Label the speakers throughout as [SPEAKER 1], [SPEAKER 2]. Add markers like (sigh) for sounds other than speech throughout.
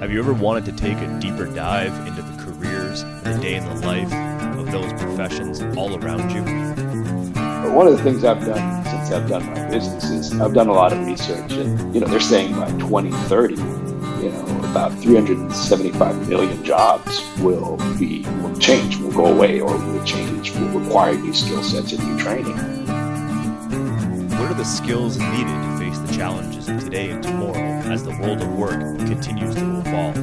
[SPEAKER 1] Have you ever wanted to take a deeper dive into the careers and the day in the life of those professions all around you?
[SPEAKER 2] One of the things I've done since I've done my business is I've done a lot of research, and you know they're saying by 2030, you know about 375 million jobs will be will change, will go away, or will change, will require new skill sets and new training.
[SPEAKER 1] What are the skills needed the challenges of today and tomorrow as the world of work continues to evolve?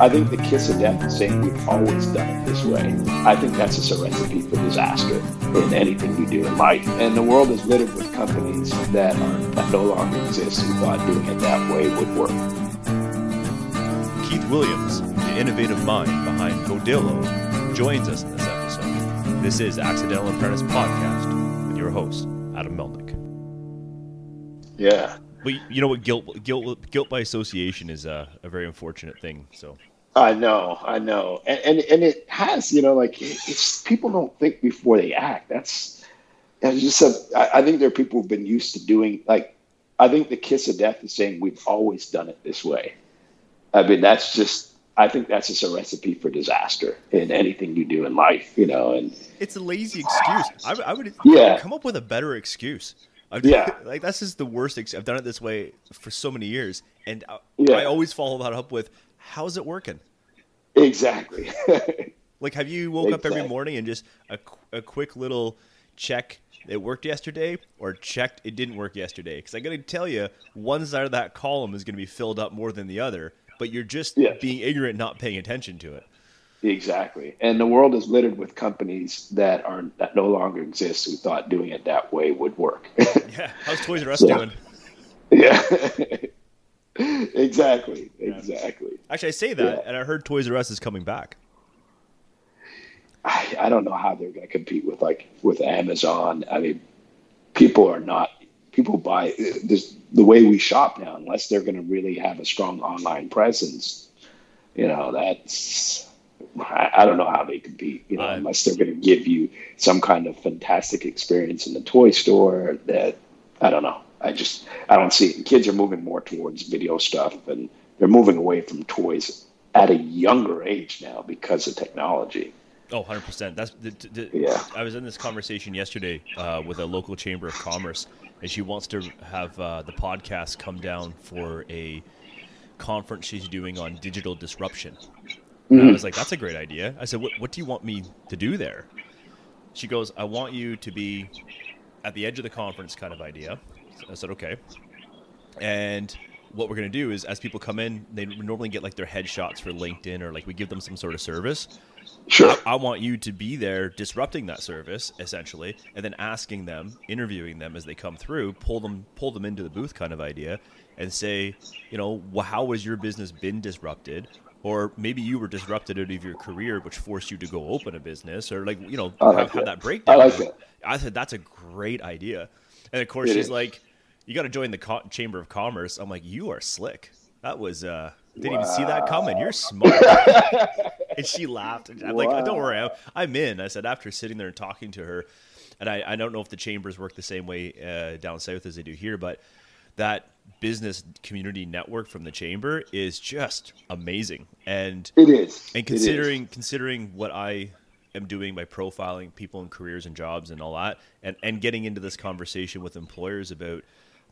[SPEAKER 2] I think the kiss of death is saying we've always done it this way. I think that's just a recipe for disaster in anything you do in life. And the world is littered with companies that are that no longer exist who thought doing it that way would work.
[SPEAKER 1] Keith Williams, the innovative mind behind Godillo, joins us in this episode. This is Accidental Apprentice Podcast with your host, Adam Melnick.
[SPEAKER 2] Yeah.
[SPEAKER 1] But you know what? Guilt, guilt, guilt by association is a, a very unfortunate thing. So
[SPEAKER 2] I know, I know, and and, and it has, you know, like it's people don't think before they act. That's, it's just a, I, I think there are people who've been used to doing like, I think the kiss of death is saying we've always done it this way. I mean, that's just, I think that's just a recipe for disaster in anything you do in life, you know. And
[SPEAKER 1] it's a lazy excuse. I, I would
[SPEAKER 2] Yeah.
[SPEAKER 1] come up with a better excuse. I've,
[SPEAKER 2] Yeah.
[SPEAKER 1] like that's just the worst. Ex- I've done it this way for so many years, and I,
[SPEAKER 2] Yeah.
[SPEAKER 1] I always follow that up with, "How's it working?"
[SPEAKER 2] exactly. (laughs)
[SPEAKER 1] Like, have you woke up every morning and just a, a quick little check? It worked yesterday, or checked it didn't work yesterday? Because I got to tell you, one side of that column is going to be filled up more than the other, but you're just
[SPEAKER 2] Yeah.
[SPEAKER 1] being ignorant, not paying attention to it.
[SPEAKER 2] Exactly. And the world is littered with companies that are that no longer exist who thought doing it that way would work.
[SPEAKER 1] Yeah, (laughs) how's Toys R Us
[SPEAKER 2] Yeah.
[SPEAKER 1] doing?
[SPEAKER 2] yeah. (laughs) exactly. Exactly.
[SPEAKER 1] Actually, I say that,
[SPEAKER 2] Yeah.
[SPEAKER 1] and I heard Toys R Us is coming back.
[SPEAKER 2] I, I don't know how they're going to compete with like with Amazon. I mean, people are not people buy this the way we shop now unless they're going to really have a strong online presence. You know, that's I, I don't know how they compete. You know,
[SPEAKER 1] I-
[SPEAKER 2] unless they're going to give you some kind of fantastic experience in the toy store. That I don't know. I just I don't see it. Kids are moving more towards video stuff, and they're moving away from toys at a younger age now because of technology.
[SPEAKER 1] Oh, 100%. That's the, the,
[SPEAKER 2] Yeah.
[SPEAKER 1] I was in this conversation yesterday uh, with a local chamber of commerce, and she wants to have uh, the podcast come down for a conference she's doing on digital disruption. And I mm-hmm. was like, that's a great idea. I said, what, what do you want me to do there? She goes, I want you to be at the edge of the conference kind of idea. I said, okay. And what we're going to do is, as people come in, they normally get like their headshots for LinkedIn or like we give them some sort of service.
[SPEAKER 2] Sure.
[SPEAKER 1] I, I want you to be there disrupting that service essentially, and then asking them, interviewing them as they come through, pull them pull them into the booth kind of idea, and say, you know, well, how has your business been disrupted? Or maybe you were disrupted out of your career, which forced you to go open a business, or like you know
[SPEAKER 2] like
[SPEAKER 1] have, have
[SPEAKER 2] that.
[SPEAKER 1] breakdown.
[SPEAKER 2] I like that.
[SPEAKER 1] I said that's a great idea, and of course
[SPEAKER 2] It
[SPEAKER 1] she's
[SPEAKER 2] is.
[SPEAKER 1] like, "You got to join the co- chamber of commerce." I'm like, "You are slick. That was uh, didn't even see that coming. You're smart." (laughs) and she laughed. And I'm like, "Don't worry, I'm, I'm in." I said after sitting there and talking to her, and I, I don't know if the chambers work the same way uh, down south as they do here, but that business community network from the chamber is just amazing. And
[SPEAKER 2] It is.
[SPEAKER 1] and
[SPEAKER 2] It is.
[SPEAKER 1] considering considering what I am doing by profiling people and careers and jobs and all that, and and getting into this conversation with employers about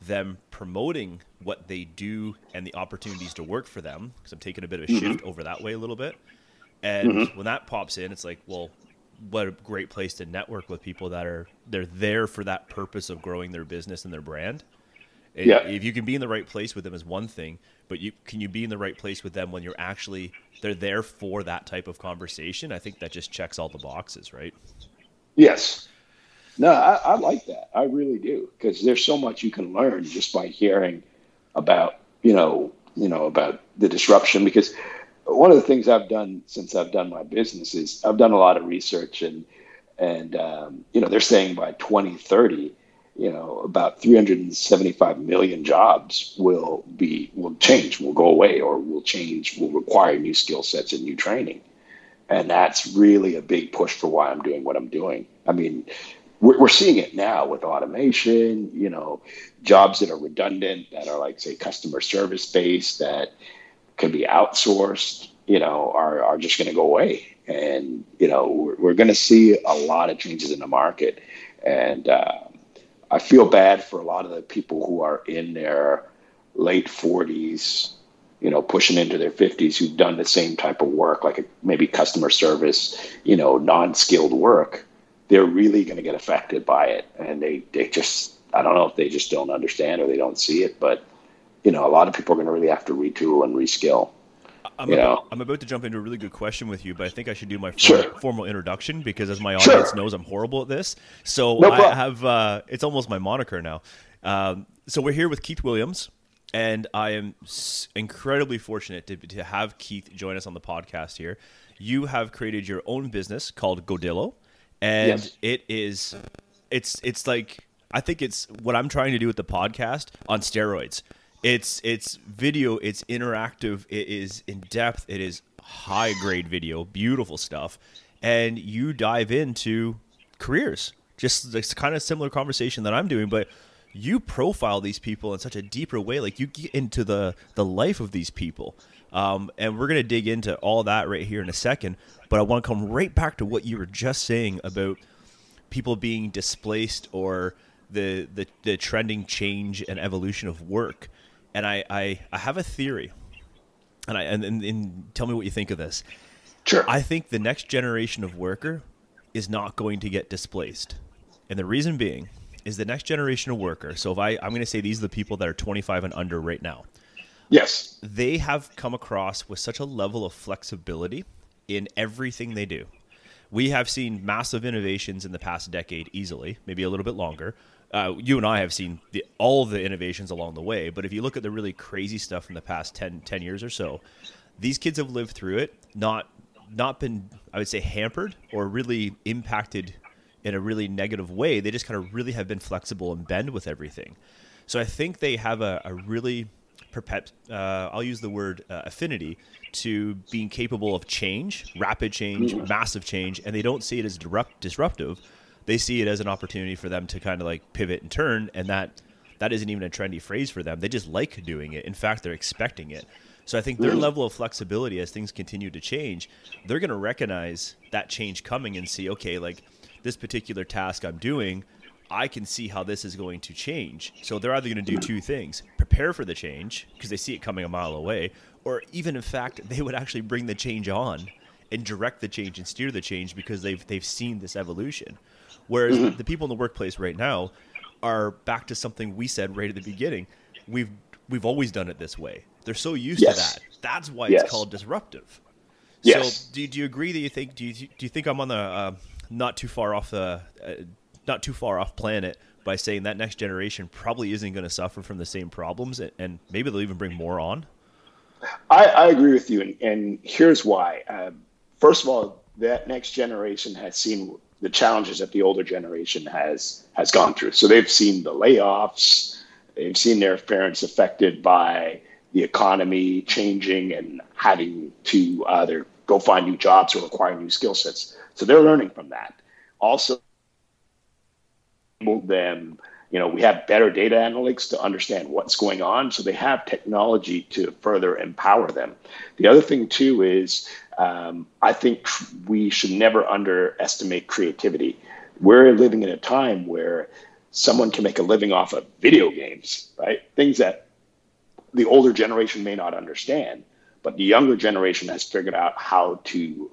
[SPEAKER 1] them promoting what they do and the opportunities to work for them, because I'm taking a bit of a
[SPEAKER 2] Mm-hmm.
[SPEAKER 1] shift over that way a little bit. And when that pops in, it's like, well, what a great place to network with people that are they're there for that purpose of growing their business and their brand.
[SPEAKER 2] Yeah.
[SPEAKER 1] If you can be in the right place with them is one thing, but you can you be in the right place with them when you're actually they're there for that type of conversation. I think that just checks all the boxes, right?
[SPEAKER 2] Yes. No, I, I like that. I really do because there's so much you can learn just by hearing about you know you know about the disruption. Because one of the things I've done since I've done my business is I've done a lot of research and and um, you know they're saying by 2030 you know about 375 million jobs will be will change will go away or will change will require new skill sets and new training and that's really a big push for why I'm doing what I'm doing. I mean, we're, we're seeing it now with automation. You know, jobs that are redundant, that are like say customer service based, that can be outsourced. You know, are are just going to go away, and you know, we're, we're going to see a lot of changes in the market, and uh, I feel bad for a lot of the people who are in their late 40s you know, pushing into their 50s who've done the same type of work, like maybe customer service, you know, non skilled work, they're really going to get affected by it. And they, they just, I don't know if they just don't understand or they don't see it, but, you know, a lot of people are going to really have to retool and reskill.
[SPEAKER 1] I'm, about? I'm about to jump into a really good question with you, but I think I should do my
[SPEAKER 2] Sure.
[SPEAKER 1] formal, introduction because, as my
[SPEAKER 2] Sure.
[SPEAKER 1] audience knows, I'm horrible at this. So
[SPEAKER 2] No
[SPEAKER 1] I have uh, it's almost my moniker now. Um, so we're here with Keith Williams, and I am s- incredibly fortunate to, to have Keith join us on the podcast here. You have created your own business called Godillo, and
[SPEAKER 2] Yes.
[SPEAKER 1] it is it's it's like I think it's what I'm trying to do with the podcast on steroids. It's it's video, it's interactive, it is in depth, it is high grade video, beautiful stuff, and you dive into careers. Just it's kind of similar conversation that I'm doing, but you profile these people in such a deeper way. Like you get into the the life of these people, um, and we're gonna dig into all that right here in a second. But I want to come right back to what you were just saying about people being displaced or the, the, the trending change and evolution of work. And I, I, I have a theory, and I and, and, and tell me what you think of this.
[SPEAKER 2] Sure.
[SPEAKER 1] I think the next generation of worker is not going to get displaced, and the reason being is the next generation of worker. So if I, I'm going to say these are the people that are 25 and under right now
[SPEAKER 2] yes.
[SPEAKER 1] they have come across with such a level of flexibility in everything they do. We have seen massive innovations in the past decade, easily, maybe a little bit longer. Uh, you and I have seen the, all the innovations along the way, but if you look at the really crazy stuff in the past 10, 10 years or so, these kids have lived through it, not not been, I would say, hampered or really impacted in a really negative way. They just kind of really have been flexible and bend with everything. So I think they have a, a really perpet, uh, I'll use the word uh, affinity to being capable of change, rapid change, massive change, and they don't see it as disrupt, disruptive. They see it as an opportunity for them to kind of like pivot and turn, and that that isn't even a trendy phrase for them. They just like doing it. In fact, they're expecting it. So I think their mm. level of flexibility as things continue to change, they're going to recognize that change coming and see, okay, like this particular task I'm doing, I can see how this is going to change. So they're either going to do two things prepare for the change because they see it coming a mile away, or even in fact, (laughs) they would actually bring the change on and direct the change and steer the change because they've, they've seen this evolution. Whereas the people in the workplace right now are back to something we said right at the beginning. We've, we've always done it this way. They're so used
[SPEAKER 2] Yes.
[SPEAKER 1] to that. That's why
[SPEAKER 2] Yes.
[SPEAKER 1] it's called disruptive.
[SPEAKER 2] Yes.
[SPEAKER 1] So do, do you agree that you think do you, do you think I'm on the uh, not too far off the uh, not too far off planet by saying that next generation probably isn't going to suffer from the same problems and, and maybe they'll even bring more on?
[SPEAKER 2] I, I agree with you, and, and here's why. Um, first of all, that next generation has seen the challenges that the older generation has has gone through. So they've seen the layoffs, they've seen their parents affected by the economy changing and having to either go find new jobs or acquire new skill sets. So they're learning from that. Also, them you know we have better data analytics to understand what's going on. So they have technology to further empower them. The other thing too is um, i think we should never underestimate creativity. We're living in a time where someone can make a living off of video games right? Things that the older generation may not understand but the younger generation has figured out how to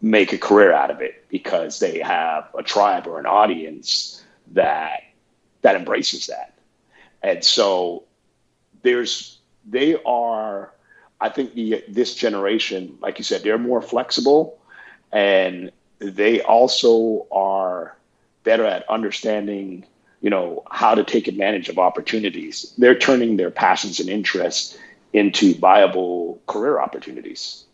[SPEAKER 2] make a career out of it because they have a tribe or an audience that that embraces that. And so there's they are I think the this generation, like you said, they're more flexible and they also are better at understanding, you know, how to take advantage of opportunities. They're turning their passions and interests into viable career opportunities.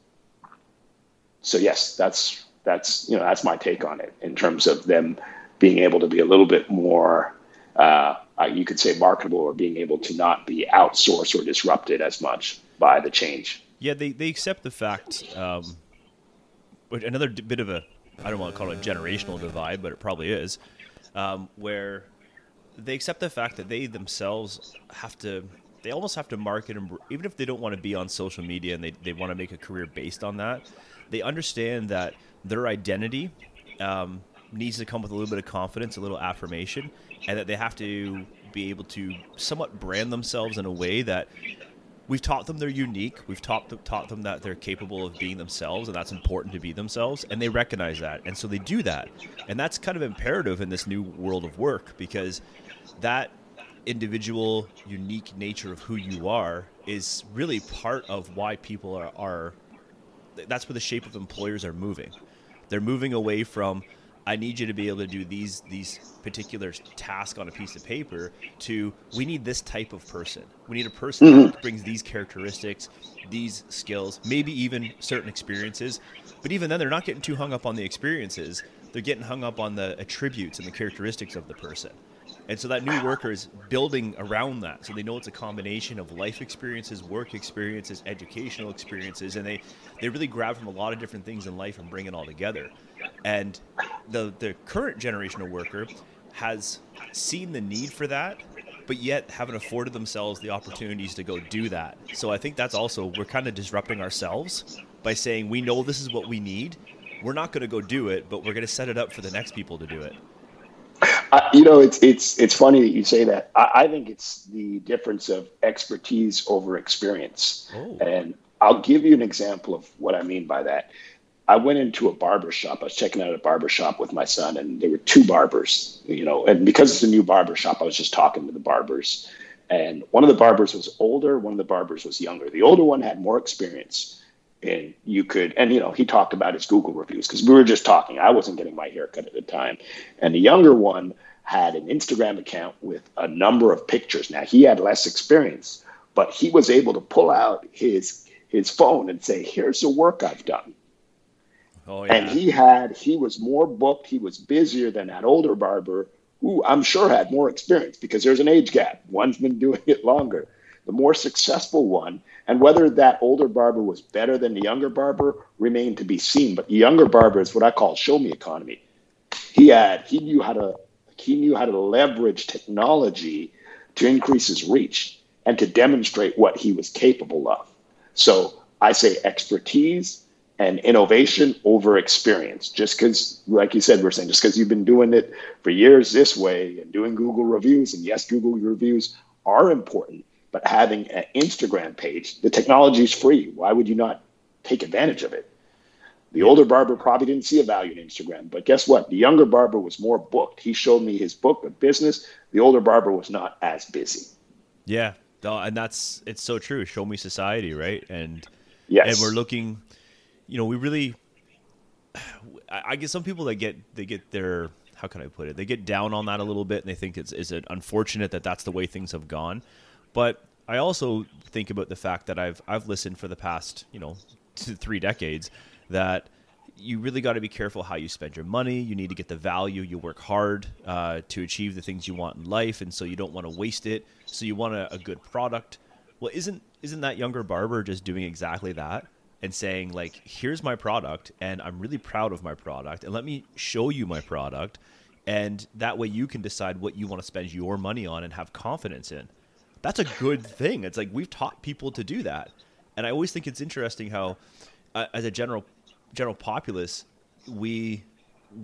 [SPEAKER 2] So yes, that's that's you know that's my take on it in terms of them being able to be a little bit more uh, you could say marketable or being able to not be outsourced or disrupted as much by the change.
[SPEAKER 1] Yeah, they, they accept the fact. Um, another bit of a, I don't want to call it a generational divide, but it probably is. um, where they accept the fact that they themselves have to they almost have to market and even if they don't want to be on social media and they, they want to make a career based on that they understand that their identity um, needs to come with a little bit of confidence a little affirmation and that they have to be able to somewhat brand themselves in a way that we've taught them they're unique. We've taught them, taught them that they're capable of being themselves, and that's important to be themselves. And they recognize that, and so they do that. And that's kind of imperative in this new world of work because that individual, unique nature of who you are is really part of why people are. are that's where the shape of employers are moving. They're moving away from I need you to be able to do these these particular tasks on a piece of paper to we need this type of person. We need a person mm-hmm. that brings these characteristics, these skills, maybe even certain experiences. But even then they're not getting too hung up on the experiences. They're getting hung up on the attributes and the characteristics of the person. And so that new worker is building around that. So they know it's a combination of life experiences, work experiences, educational experiences, and they, they really grab from a lot of different things in life and bring it all together. And the the current generation of worker has seen the need for that, but yet haven't afforded themselves the opportunities to go do that. So I think that's also we're kind of disrupting ourselves by saying we know this is what we need. We're not going to go do it, but we're going to set it up for the next people to do it.
[SPEAKER 2] Uh, you know, it's it's it's funny that you say that. I, I, think it's the difference of expertise over experience, oh. and I'll give you an example of what I mean by that. I went into a barber shop. I was checking out a barber shop with my son, and there were two barbers, you know, and because it's a new barber shop, I was just talking to the barbers. And one of the barbers was older, one of the barbers was younger. The older one had more experience. And you could, and you know, he talked about his Google reviews because we were just talking. I wasn't getting my haircut at the time. And the younger one had an Instagram account with a number of pictures. Now he had less experience, but he was able to pull out his his phone and say, "Here's the work I've done." Oh, yeah. And he had, he was more booked. He was busier than that older barber who I'm sure had more experience because there's an age gap. One's been (laughs) doing it longer. The more successful one, and whether that older barber was better than the younger barber remained to be seen. But the younger barber is what I call show me economy. He had, he knew how to, he knew how to leverage technology to increase his reach and to demonstrate what he was capable of. So I say expertise and innovation over experience. Just because, like you said, we're saying, just because you've been doing it for years this way and doing Google reviews, and yes, Google reviews are important, but having an Instagram page, the technology is free. Why would you not take advantage of it? The older barber probably didn't see a value in Instagram, but guess what? The younger barber was more booked. He showed me his book of business. The older barber was not as busy.
[SPEAKER 1] Yeah, and that's it's so true. Show me society, right? And
[SPEAKER 2] yes.
[SPEAKER 1] and we're looking you know, we really, I guess some people that get they get their how can I put it? They get down on that a little bit, and they think it's is it unfortunate that that's the way things have gone. But I also think about the fact that I've I've listened for the past you know three decades that you really got to be careful how you spend your money. You need to get the value. You work hard uh, to achieve the things you want in life, and so you don't want to waste it. So you want a, a good product. Well, isn't isn't that younger barber just doing exactly that? And saying like here's my product and i'm really proud of my product and let me show you my product and that way you can decide what you want to spend your money on and have confidence in. That's a good thing. It's like we've taught people to do that. And i always think it's interesting how uh, as a general general populace we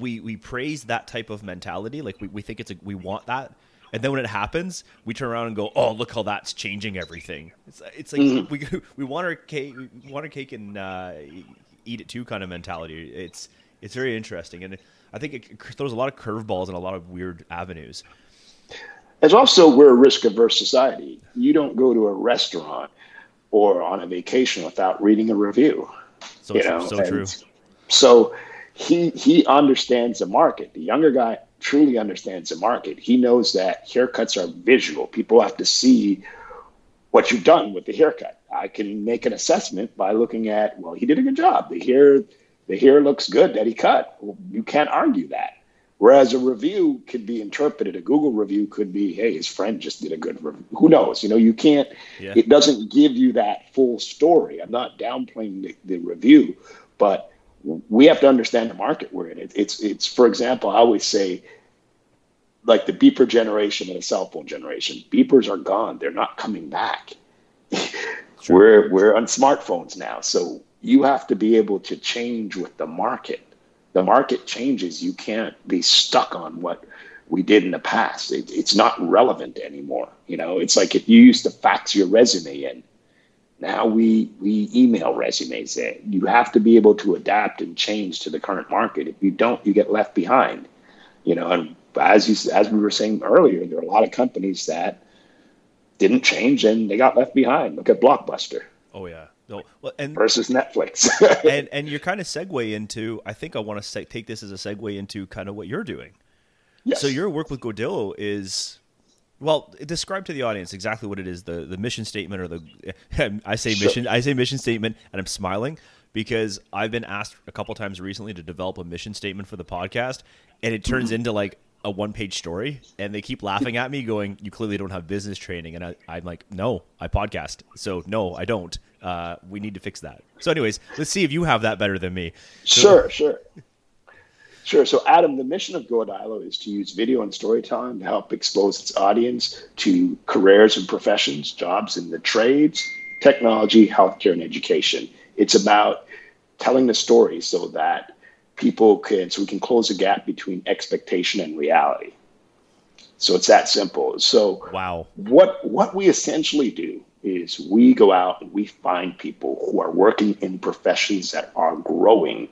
[SPEAKER 1] we we praise that type of mentality. Like we, we think it's a we want that and then when it happens, we turn around and go, "Oh, look how that's changing everything." It's, it's like mm-hmm. we (laughs) we want our cake, we want our cake and uh, eat it too kind of mentality. It's it's very interesting, and I think it throws a lot of curveballs in a lot of weird avenues.
[SPEAKER 2] It's also we're a risk averse society. You don't go to a restaurant or on a vacation without reading a review.
[SPEAKER 1] So, you know? so true.
[SPEAKER 2] So he he understands the market. The younger guy truly understands the market. He knows that haircuts are visual. People have to see what you've done with the haircut. I can make an assessment by looking at, well, he did a good job. The hair, the hair looks good that he cut. Well, you can't argue that. Whereas a review could be interpreted, a Google review could be, hey, his friend just did a good review. Who knows? You know, you can't, yeah. it doesn't give you that full story. I'm not downplaying the, the review, but we have to understand the market we're in. It, it's, it's, for example, I always say like the beeper generation and the cell phone generation. Beepers are gone; they're not coming back. (laughs) Sure. We're we're on smartphones now, so you have to be able to change with the market. The market changes. You can't be stuck on what we did in the past. It, it's not relevant anymore. You know, it's like if you used to fax your resume in, now we we email resumes in. You have to be able to adapt and change to the current market. If you don't, you get left behind. You know, and as you as we were saying earlier, there are a lot of companies that didn't change and they got left behind. Look at Blockbuster.
[SPEAKER 1] Oh yeah. No, well, and
[SPEAKER 2] versus Netflix. (laughs)
[SPEAKER 1] and (laughs) and you're kind of segue into. I think I want to take this as a segue into kind of what you're doing. Yes. So your work with Godillo is well, describe to the audience exactly what it is the the mission statement or the (laughs) I say sure. mission I say mission statement and I'm smiling because I've been asked a couple times recently to develop a mission statement for the podcast and it turns mm-hmm. into like a one page story and they keep laughing at me going you clearly don't have business training and I, i'm like no i podcast so no i don't uh, we need to fix that so anyways let's see if you have that better than me
[SPEAKER 2] so, sure sure Sure. So, Adam, the mission of Godillo is to use video and storytelling to help expose its audience to careers and professions, jobs in the trades, technology, healthcare, and education. It's about telling the story so that people can so we can close the gap between expectation and reality. So it's that simple. So
[SPEAKER 1] wow.
[SPEAKER 2] What what we essentially do is we go out and we find people who are working in professions that are growing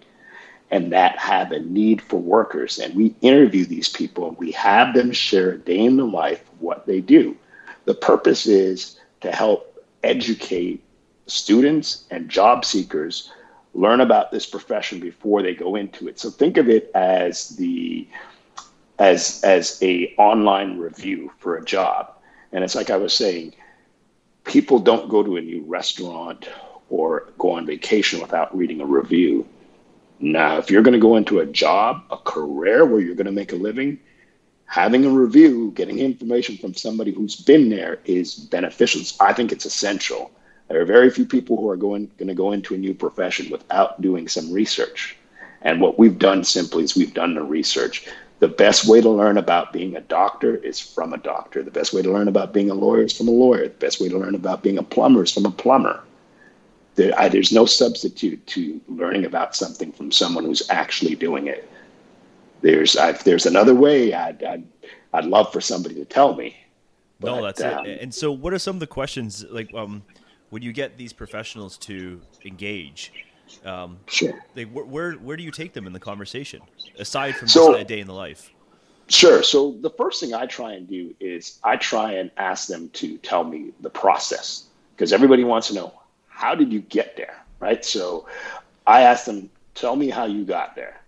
[SPEAKER 2] and that have a need for workers. And we interview these people and we have them share a day in the life of what they do. The purpose is to help educate students and job seekers learn about this profession before they go into it. So think of it as the as as a online review for a job. And it's like I was saying, people don't go to a new restaurant or go on vacation without reading a review. Now, if you're going to go into a job, a career where you're going to make a living, having a review, getting information from somebody who's been there is beneficial. I think it's essential. There are very few people who are going, going to go into a new profession without doing some research. And what we've done simply is we've done the research. The best way to learn about being a doctor is from a doctor. The best way to learn about being a lawyer is from a lawyer. The best way to learn about being a plumber is from a plumber. There, I, there's no substitute to learning about something from someone who's actually doing it. There's, I, there's another way. I'd, I'd, I'd love for somebody to tell me.
[SPEAKER 1] But, no, that's um, it. And so, what are some of the questions like? Um, when you get these professionals to engage, um,
[SPEAKER 2] sure.
[SPEAKER 1] They, where where do you take them in the conversation aside from so, day in the life?
[SPEAKER 2] Sure. So the first thing I try and do is I try and ask them to tell me the process because everybody wants to know how did you get there, right? So I ask them, tell me how you got there.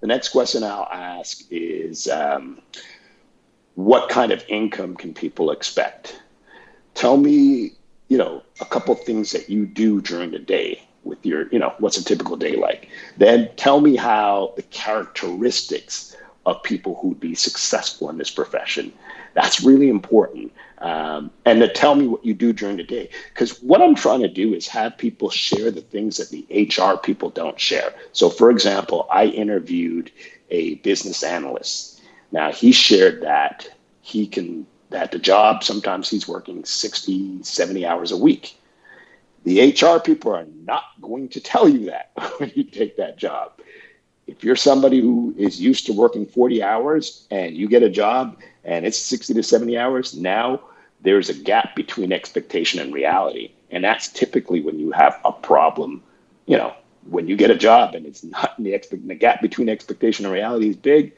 [SPEAKER 2] The next question I'll ask is, um, what kind of income can people expect? Tell me you know, a couple things that you do during the day with your, you know, what's a typical day like. Then tell me how the characteristics of people who'd be successful in this profession. That's really important. Um, and to tell me what you do during the day. Because what I'm trying to do is have people share the things that the HR people don't share. So, for example, I interviewed a business analyst. Now, he shared that he can that the job, sometimes he's working 60, 70 hours a week. The HR people are not going to tell you that (laughs) when you take that job. If you're somebody who is used to working 40 hours and you get a job and it's 60 to 70 hours, now there's a gap between expectation and reality. And that's typically when you have a problem. You know, when you get a job and it's not in the, expect- the gap between expectation and reality is big,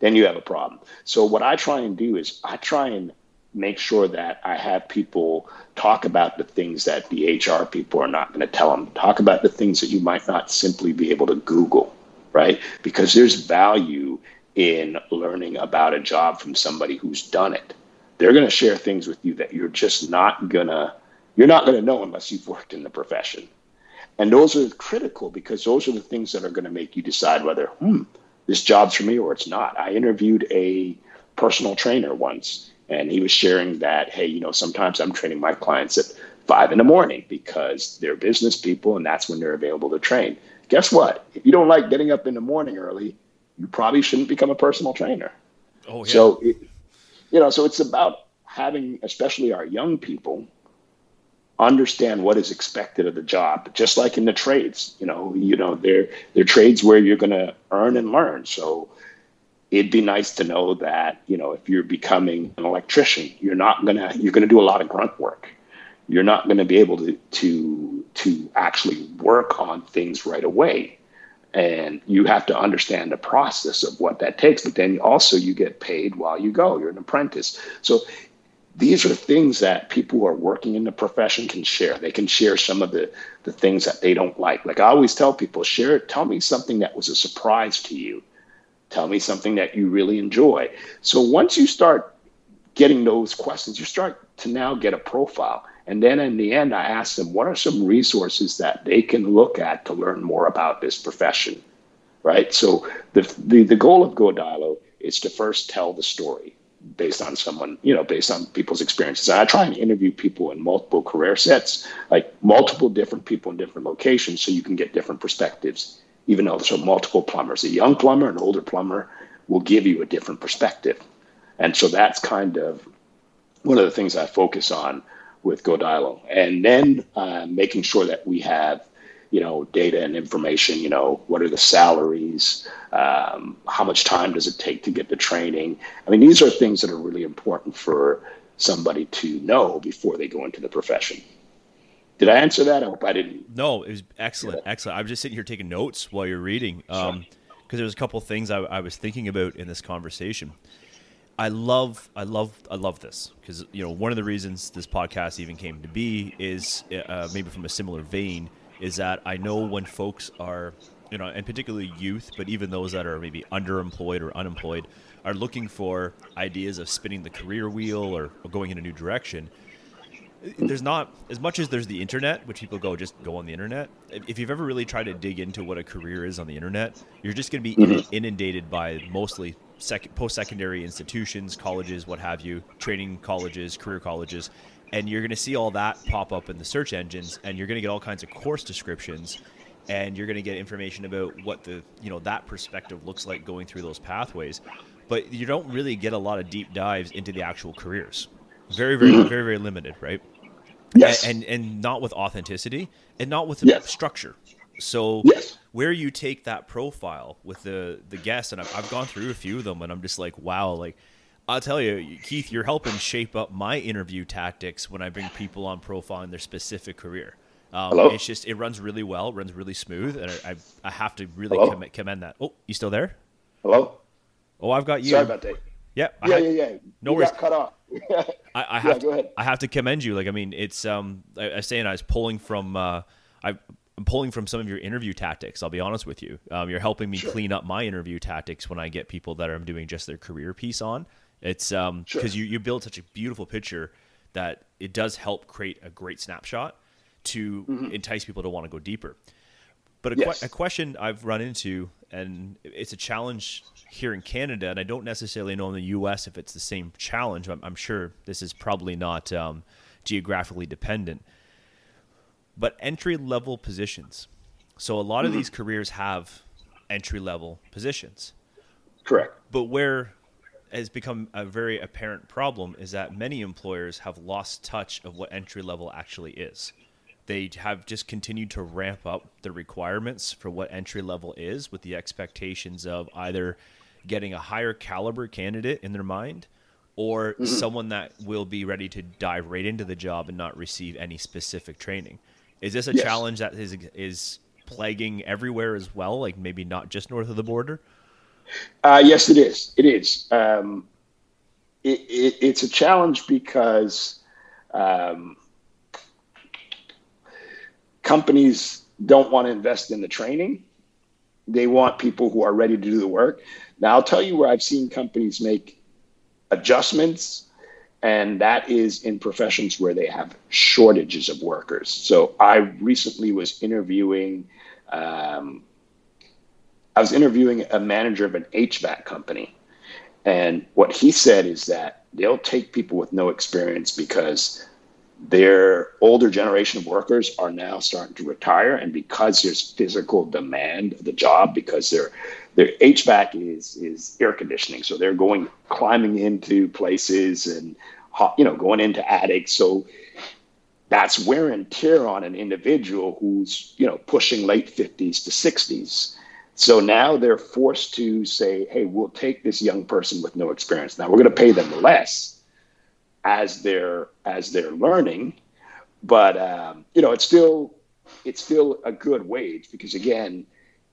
[SPEAKER 2] then you have a problem. So what I try and do is I try and make sure that I have people talk about the things that the HR people are not going to tell them. Talk about the things that you might not simply be able to Google, right? Because there's value in learning about a job from somebody who's done it. They're going to share things with you that you're just not going to you're not going to know unless you've worked in the profession. And those are critical because those are the things that are going to make you decide whether, hmm, this job's for me or it's not. I interviewed a personal trainer once, and he was sharing that, hey, you know, sometimes I'm training my clients at five in the morning because they're business people and that's when they're available to train. Guess what? If you don't like getting up in the morning early, you probably shouldn't become a personal trainer. Oh, yeah. So, it, you know, so it's about having, especially our young people, understand what is expected of the job. Just like in the trades, you know, you know, they're they're trades where you're going to earn and learn. So it'd be nice to know that you know if you're becoming an electrician, you're not gonna you're gonna do a lot of grunt work. You're not going to be able to to to actually work on things right away and you have to understand the process of what that takes but then also you get paid while you go. You're an apprentice. So these are things that people who are working in the profession can share. They can share some of the the things that they don't like. Like i always tell people share it, tell me something that was a surprise to you. Tell me something that you really enjoy. So once you start getting those questions you start to now get a profile and then in the end, I asked them, what are some resources that they can look at to learn more about this profession? Right. So the, the, the goal of GoDilo is to first tell the story based on someone, you know, based on people's experiences. And I try and interview people in multiple career sets, like multiple different people in different locations, so you can get different perspectives. Even though there's multiple plumbers, a young plumber, an older plumber will give you a different perspective. And so that's kind of one of the things I focus on with GoDilo, and then uh, making sure that we have, you know, data and information. You know, what are the salaries? Um, how much time does it take to get the training? I mean, these are things that are really important for somebody to know before they go into the profession. Did I answer that? I hope I didn't.
[SPEAKER 1] No, it was excellent, yeah. excellent. I was just sitting here taking notes while you're reading, because um, there's a couple things I, I was thinking about in this conversation. I love, I love, I love this because you know one of the reasons this podcast even came to be is uh, maybe from a similar vein is that I know when folks are, you know, and particularly youth, but even those that are maybe underemployed or unemployed, are looking for ideas of spinning the career wheel or, or going in a new direction. There's not as much as there's the internet, which people go just go on the internet. If you've ever really tried to dig into what a career is on the internet, you're just going to be mm-hmm. inundated by mostly sec- post-secondary institutions, colleges, what have you, training colleges, career colleges, and you're going to see all that pop up in the search engines, and you're going to get all kinds of course descriptions, and you're going to get information about what the you know that perspective looks like going through those pathways, but you don't really get a lot of deep dives into the actual careers. Very, very, mm-hmm. very, very limited, right?
[SPEAKER 2] Yes.
[SPEAKER 1] And, and, and not with authenticity, and not with yes. structure. So
[SPEAKER 2] yes.
[SPEAKER 1] where you take that profile with the the guests, and I've, I've gone through a few of them, and I'm just like, wow, like I'll tell you, Keith, you're helping shape up my interview tactics when I bring people on profile in their specific career. Um, Hello? It's just it runs really well, runs really smooth, and I, I, I have to really commend, commend, that. Oh, you still there?
[SPEAKER 2] Hello.
[SPEAKER 1] Oh, I've got you.
[SPEAKER 2] Sorry about that.
[SPEAKER 1] Yeah,
[SPEAKER 2] yeah, yeah, yeah.
[SPEAKER 1] No you worries.
[SPEAKER 2] cut off. (laughs)
[SPEAKER 1] I, I, have yeah, to, I have to commend you. Like, I mean, it's um, I, I was saying I was pulling from uh, I I'm pulling from some of your interview tactics. I'll be honest with you. Um, you're helping me sure. clean up my interview tactics when I get people that I'm doing just their career piece on. It's because um, sure. you you build such a beautiful picture that it does help create a great snapshot to mm-hmm. entice people to want to go deeper. But a, yes. que- a, question I've run into, and it's a challenge here in Canada, and I don't necessarily know in the U.S. if it's the same challenge. I'm, I'm sure this is probably not um, geographically dependent but entry level positions. So a lot of mm-hmm. these careers have entry level positions.
[SPEAKER 2] Correct.
[SPEAKER 1] But where has become a very apparent problem is that many employers have lost touch of what entry level actually is. They have just continued to ramp up the requirements for what entry level is with the expectations of either getting a higher caliber candidate in their mind or mm-hmm. someone that will be ready to dive right into the job and not receive any specific training. Is this a yes. challenge that is is plaguing everywhere as well? Like maybe not just north of the border.
[SPEAKER 2] Uh, yes, it is. It is. Um, it, it, it's a challenge because um, companies don't want to invest in the training. They want people who are ready to do the work. Now, I'll tell you where I've seen companies make adjustments and that is in professions where they have shortages of workers. So I recently was interviewing, um, I was interviewing a manager of an HVAC company, and what he said is that they'll take people with no experience because their older generation of workers are now starting to retire and because there's physical demand of the job because they're their HVAC is is air conditioning, so they're going climbing into places and you know going into attics. So that's wear and tear on an individual who's you know pushing late 50s to 60s so now they're forced to say hey we'll take this young person with no experience. Now we're going to pay them less as they're as they're learning but um, you know it's still it's still a good wage because again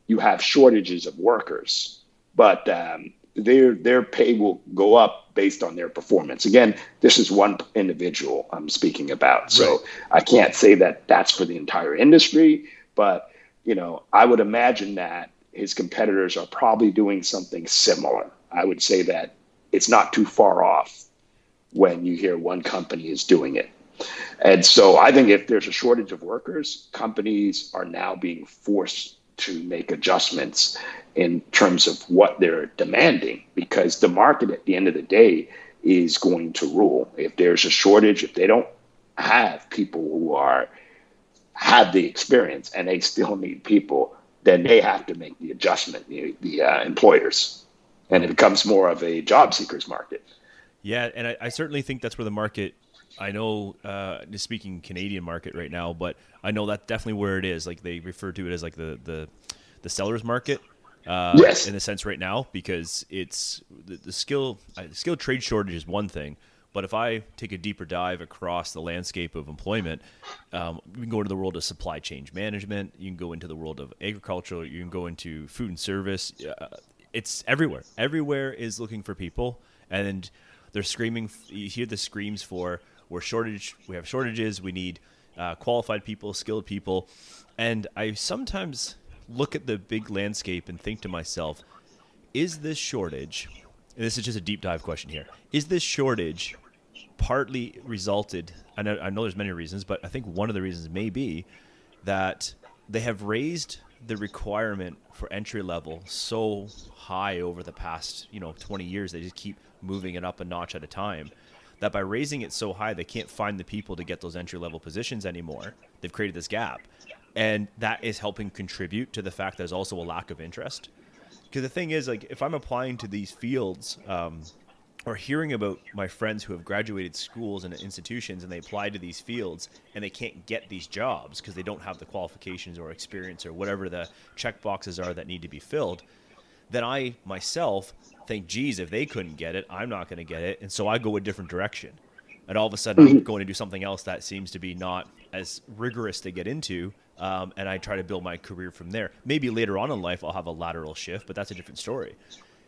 [SPEAKER 2] you have shortages of workers but um, their their pay will go up based on their performance. Again, this is one individual I'm speaking about, so right. I can't say that that's for the entire industry. But you know, I would imagine that his competitors are probably doing something similar. I would say that it's not too far off when you hear one company is doing it. And so I think if there's a shortage of workers, companies are now being forced to make adjustments in terms of what they're demanding because the market at the end of the day is going to rule. If there's a shortage, if they don't have people who are have the experience and they still need people, then they have to make the adjustment, the, the uh, employers, and it becomes more of a job seekers market.
[SPEAKER 1] Yeah, and I, I certainly think that's where the market. I know, uh, speaking Canadian market right now, but I know that's definitely where it is. Like they refer to it as like the the the sellers market uh, yes. in a sense right now because it's the, the skill uh, the skill trade shortage is one thing, but if I take a deeper dive across the landscape of employment, um, you can go into the world of supply chain management. You can go into the world of agriculture. You can go into food and service. Uh, it's everywhere. Everywhere is looking for people, and they're screaming. You hear the screams for we're shortage. We have shortages. We need uh, qualified people, skilled people, and I sometimes look at the big landscape and think to myself, is this shortage, and this is just a deep dive question here, is this shortage partly resulted, I know, I know there's many reasons, but I think one of the reasons may be that they have raised the requirement for entry level so high over the past, you know, 20 years, they just keep moving it up a notch at a time that by raising it so high, they can't find the people to get those entry level positions anymore. They've created this gap and that is helping contribute to the fact there's also a lack of interest because the thing is like if i'm applying to these fields um, or hearing about my friends who have graduated schools and institutions and they apply to these fields and they can't get these jobs because they don't have the qualifications or experience or whatever the check boxes are that need to be filled then i myself think geez if they couldn't get it i'm not going to get it and so i go a different direction and all of a sudden i'm going to do something else that seems to be not as rigorous to get into um, and I try to build my career from there. Maybe later on in life I'll have a lateral shift, but that's a different story.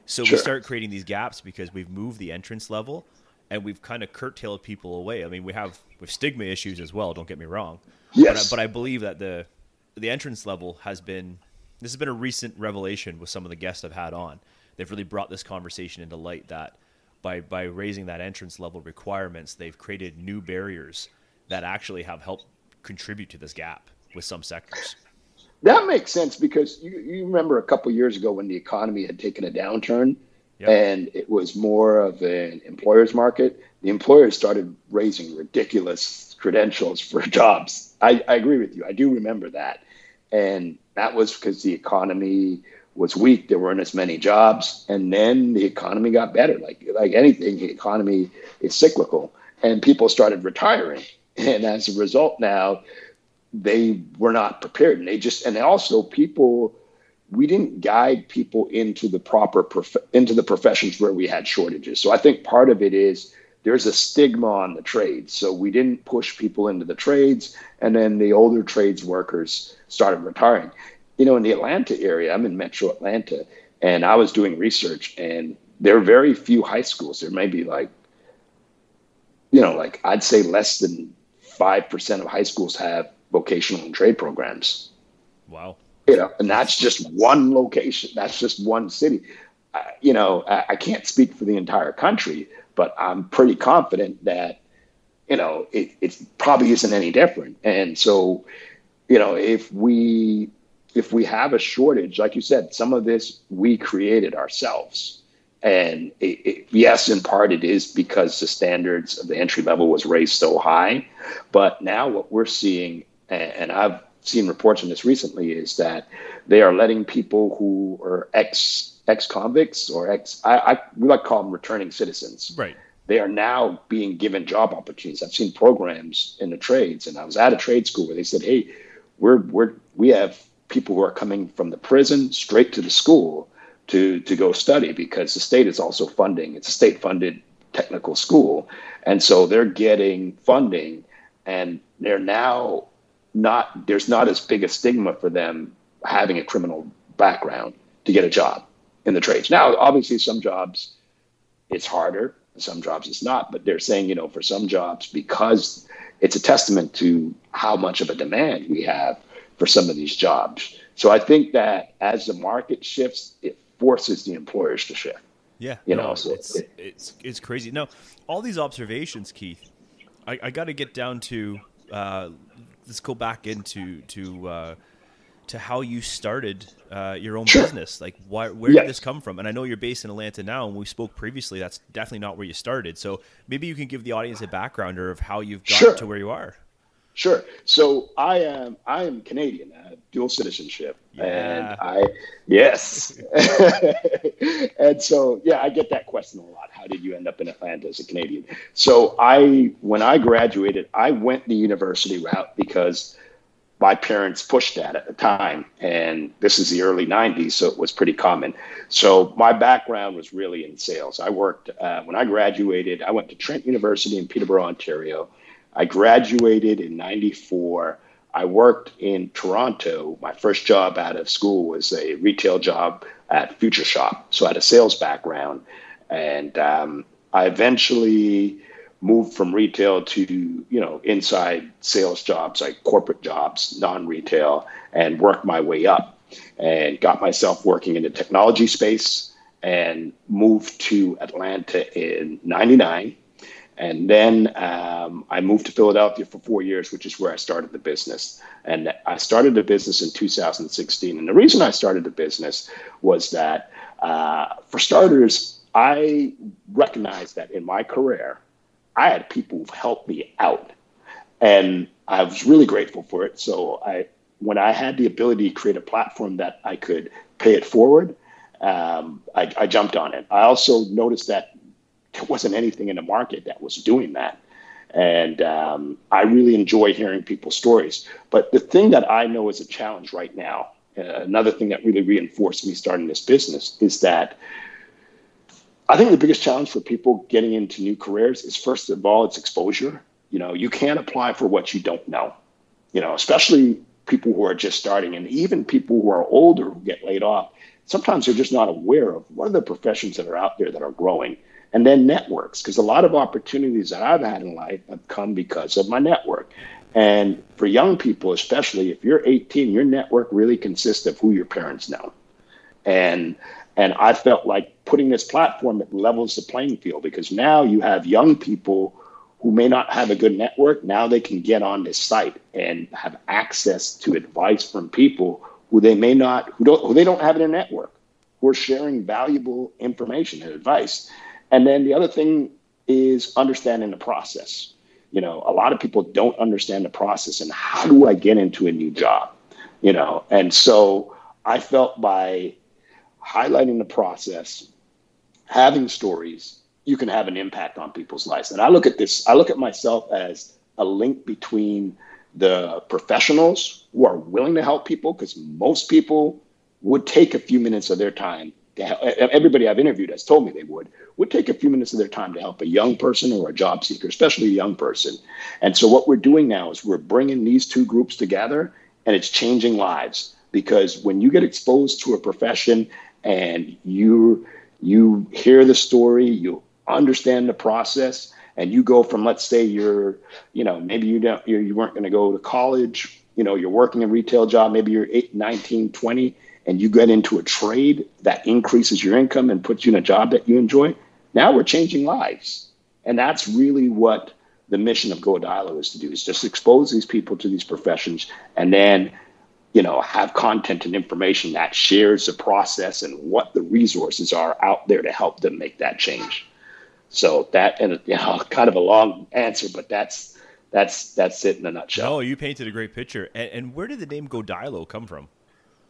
[SPEAKER 1] So sure. we start creating these gaps because we've moved the entrance level and we've kind of curtailed people away. I mean, we have with stigma issues as well. Don't get me wrong.
[SPEAKER 2] Yes.
[SPEAKER 1] But I, but I believe that the the entrance level has been this has been a recent revelation with some of the guests I've had on. They've really brought this conversation into light that by by raising that entrance level requirements, they've created new barriers that actually have helped contribute to this gap with some sectors.
[SPEAKER 2] That makes sense because you, you remember a couple years ago when the economy had taken a downturn yep. and it was more of an employer's market. The employers started raising ridiculous credentials for (laughs) jobs. I, I agree with you. I do remember that. And that was because the economy was weak. There weren't as many jobs. And then the economy got better. Like, like anything, the economy is cyclical. And people started retiring. And as a result, now they were not prepared and they just and also people we didn't guide people into the proper prof- into the professions where we had shortages so i think part of it is there's a stigma on the trades so we didn't push people into the trades and then the older trades workers started retiring you know in the atlanta area i'm in metro atlanta and i was doing research and there are very few high schools there may be like you know like i'd say less than 5% of high schools have vocational and trade programs.
[SPEAKER 1] Wow.
[SPEAKER 2] You know, and that's just one location. That's just one city. Uh, you know, I, I, can't speak for the entire country, but I'm pretty confident that, you know, it, it probably isn't any different. And so, you know, if we if we have a shortage, like you said, some of this we created ourselves. And it, it, yes, in part it is because the standards of the entry level was raised so high. But now what we're seeing and, I've seen reports on this recently, is that they are letting people who are ex ex convicts or ex I, I we like to call them returning citizens.
[SPEAKER 1] Right.
[SPEAKER 2] They are now being given job opportunities. I've seen programs in the trades, and I was at a trade school where they said, "Hey, we're we're we have people who are coming from the prison straight to the school to to go study because the state is also funding. It's a state funded technical school, and so they're getting funding, and they're now not there's not as big a stigma for them having a criminal background to get a job in the trades. Now, obviously, some jobs it's harder, some jobs it's not, but they're saying, you know, for some jobs, because it's a testament to how much of a demand we have for some of these jobs. So I think that as the market shifts, it forces the employers to shift.
[SPEAKER 1] Yeah,
[SPEAKER 2] you
[SPEAKER 1] no,
[SPEAKER 2] know, so
[SPEAKER 1] it's,
[SPEAKER 2] it-
[SPEAKER 1] it's it's crazy. Now, all these observations, Keith, I, I got to get down to. Uh, let's go back into to uh, to how you started uh, your own
[SPEAKER 2] Sure.
[SPEAKER 1] business. Like, why, where
[SPEAKER 2] Yes.
[SPEAKER 1] did this come from? And I know you're based in Atlanta now, and we spoke previously. That's definitely not where you started. So maybe you can give the audience a backgrounder of how you've got
[SPEAKER 2] Sure.
[SPEAKER 1] to where you are.
[SPEAKER 2] Sure. So I am I am Canadian, I have dual citizenship,
[SPEAKER 1] Yeah.
[SPEAKER 2] and I yes, (laughs) and so yeah, I get that question a lot. How did you end up in Atlanta as a Canadian? So I when I graduated, I went the university route because my parents pushed that at the time, and this is the early '90s, so it was pretty common. So my background was really in sales. I worked uh, when I graduated. I went to Trent University in Peterborough, Ontario. I graduated in 94. I worked in Toronto. My first job out of school was a retail job at Future Shop. So I had a sales background. And um, I eventually moved from retail to, you know, inside sales jobs, like corporate jobs, non retail, and worked my way up and got myself working in the technology space and moved to Atlanta in 99 and then um, I moved to Philadelphia for four years, which is where I started the business. And I started the business in 2016. And the reason I started the business was that, uh, for starters, I recognized that in my career, I had people who've helped me out. And I was really grateful for it. So I, when I had the ability to create a platform that I could pay it forward, um, I, I jumped on it. I also noticed that there wasn't anything in the market that was doing that. And um, I really enjoy hearing people's stories. But the thing that I know is a challenge right now, uh, another thing that really reinforced me starting this business is that I think the biggest challenge for people getting into new careers is first of all, it's exposure. You know, you can't apply for what you don't know, you know, especially people who are just starting and even people who are older who get laid off. Sometimes they're just not aware of what are the professions that are out there that are growing and then networks because a lot of opportunities that i've had in life have come because of my network. And for young people especially if you're 18 your network really consists of who your parents know. And and i felt like putting this platform it levels the playing field because now you have young people who may not have a good network now they can get on this site and have access to advice from people who they may not who don't who they don't have in their network who are sharing valuable information and advice and then the other thing is understanding the process. You know, a lot of people don't understand the process and how do I get into a new job? You know, and so I felt by highlighting the process, having stories, you can have an impact on people's lives. And I look at this, I look at myself as a link between the professionals who are willing to help people, because most people would take a few minutes of their time. Everybody I've interviewed has told me they would, would take a few minutes of their time to help a young person or a job seeker, especially a young person. And so what we're doing now is we're bringing these two groups together and it's changing lives because when you get exposed to a profession and you you hear the story, you understand the process and you go from let's say you're you know maybe you don't you're, you weren't going to go to college you know you're working a retail job maybe you're 8 19 20 and you get into a trade that increases your income and puts you in a job that you enjoy now we're changing lives and that's really what the mission of godilo is to do is just expose these people to these professions and then you know have content and information that shares the process and what the resources are out there to help them make that change so that and you know (laughs) kind of a long answer but that's that's that's it in a nutshell.
[SPEAKER 1] Oh, you painted a great picture. And, and where did the name Godilo come from?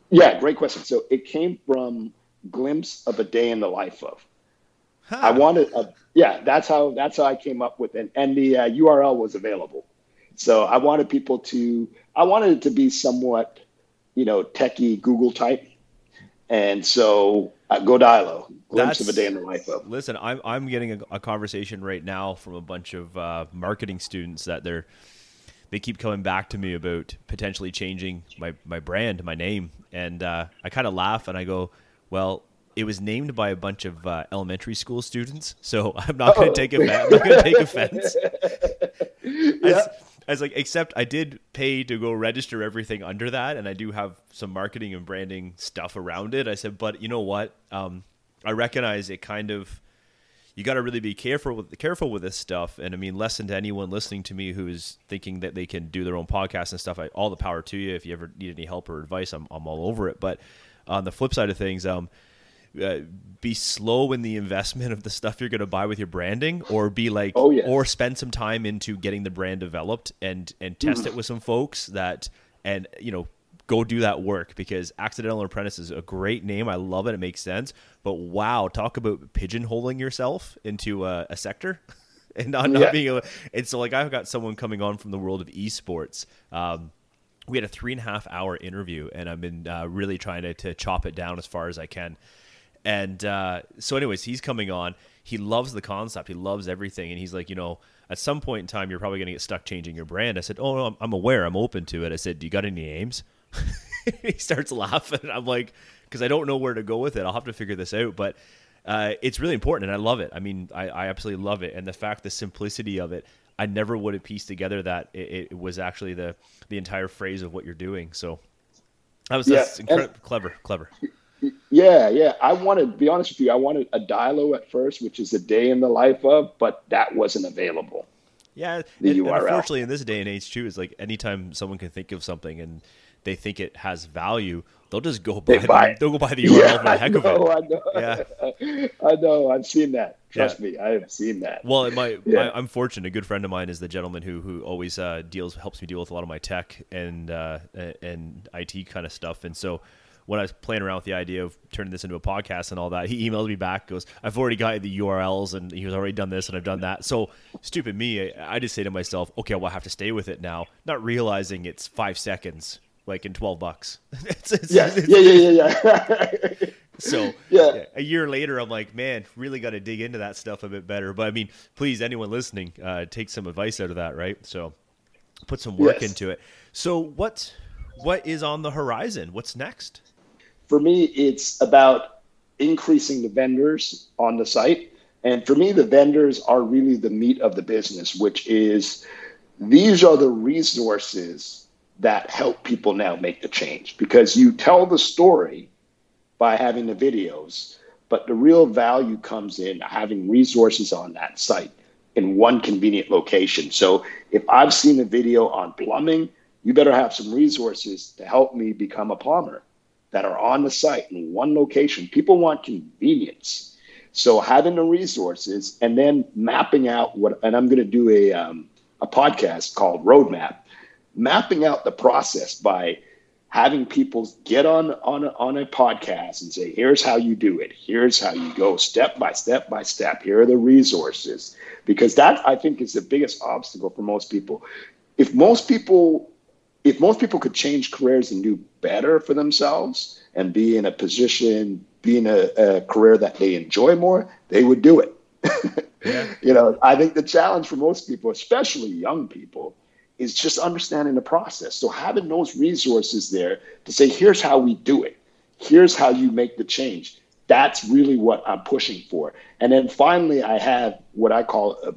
[SPEAKER 2] Yeah, great question. So it came from glimpse of a day in the life of. Huh. I wanted, a, yeah, that's how that's how I came up with it, and the uh, URL was available. So I wanted people to, I wanted it to be somewhat, you know, techie Google type, and so uh, Godilo, glimpse That's, of a day in the life of.
[SPEAKER 1] Listen, I'm I'm getting a, a conversation right now from a bunch of uh, marketing students that they're they keep coming back to me about potentially changing my my brand, my name, and uh, I kind of laugh and I go, well. It was named by a bunch of uh, elementary school students, so (laughs) I'm not going to take offense. I'm not going to take offense. yeah. I was like, except I did pay to go register everything under that, and I do have some marketing and branding stuff around it. I said, but you know what? Um, I recognize it kind of. You got to really be careful with careful with this stuff, and I mean, lesson to anyone listening to me who is thinking that they can do their own podcast and stuff. I, all the power to you. If you ever need any help or advice, I'm I'm all over it. But on the flip side of things, um, uh, be slow in the investment of the stuff you're going to buy with your branding or be like oh, yes. or spend some time into getting the brand developed and and test mm. it with some folks that and you know go do that work because accidental apprentice is a great name i love it it makes sense but wow talk about pigeonholing yourself into a, a sector (laughs) and not, not yeah. being able and so like i've got someone coming on from the world of esports um, we had a three and a half hour interview and i've been uh, really trying to, to chop it down as far as i can and uh, so, anyways, he's coming on. He loves the concept. He loves everything. And he's like, you know, at some point in time, you're probably going to get stuck changing your brand. I said, oh, I'm, I'm aware. I'm open to it. I said, do you got any names? (laughs) he starts laughing. I'm like, because I don't know where to go with it. I'll have to figure this out. But uh, it's really important, and I love it. I mean, I, I, absolutely love it, and the fact, the simplicity of it. I never would have pieced together that it, it was actually the the entire phrase of what you're doing. So that was yeah, incredible, clever, clever.
[SPEAKER 2] Yeah, yeah. I wanted, to be honest with you, I wanted a dialo at first, which is a day in the life of, but that wasn't available.
[SPEAKER 1] Yeah, the and, URL. unfortunately, in this day and age too, is like anytime someone can think of something and they think it has value, they'll just go buy, they buy the, they'll go buy the URL (laughs) yeah, for the heck know, of it.
[SPEAKER 2] I know. Yeah, (laughs) I know. I've seen that. Trust yeah. me, I have seen that.
[SPEAKER 1] Well, (laughs) my, yeah. I, am fortunate. A good friend of mine is the gentleman who who always uh, deals helps me deal with a lot of my tech and uh, and IT kind of stuff, and so when I was playing around with the idea of turning this into a podcast and all that, he emailed me back, goes, I've already got the URLs and he's already done this and I've done that. So stupid me, I, just say to myself, okay, well, I have to stay with it now, not realizing it's five seconds, like in 12 bucks. (laughs)
[SPEAKER 2] it's, it's, yeah, it's, yeah, yeah, yeah,
[SPEAKER 1] yeah. (laughs) so yeah. a year later, I'm like, man, really got to dig into that stuff a bit better. But I mean, please, anyone listening, uh, take some advice out of that, right? So put some work yes. into it. So what, what is on the horizon? What's next?
[SPEAKER 2] for me, it's about increasing the vendors on the site. And for me, the vendors are really the meat of the business, which is these are the resources that help people now make the change because you tell the story by having the videos, but the real value comes in having resources on that site in one convenient location. So if I've seen a video on plumbing, you better have some resources to help me become a plumber that are on the site in one location. People want convenience. So having the resources and then mapping out what, and I'm going to do a, um, a podcast called Roadmap, mapping out the process by having people get on, on, a, on a podcast and say, here's how you do it. Here's how you go step by step by step. Here are the resources. Because that, I think, is the biggest obstacle for most people. If most people if most people could change careers and do better for themselves and be in a position, be in a, a career that they enjoy more, they would do it. (laughs) yeah. You know, I think the challenge for most people, especially young people, is just understanding the process. So having those resources there to say, here's how we do it. Here's how you make the change. That's really what I'm pushing for. And then finally, I have what I call a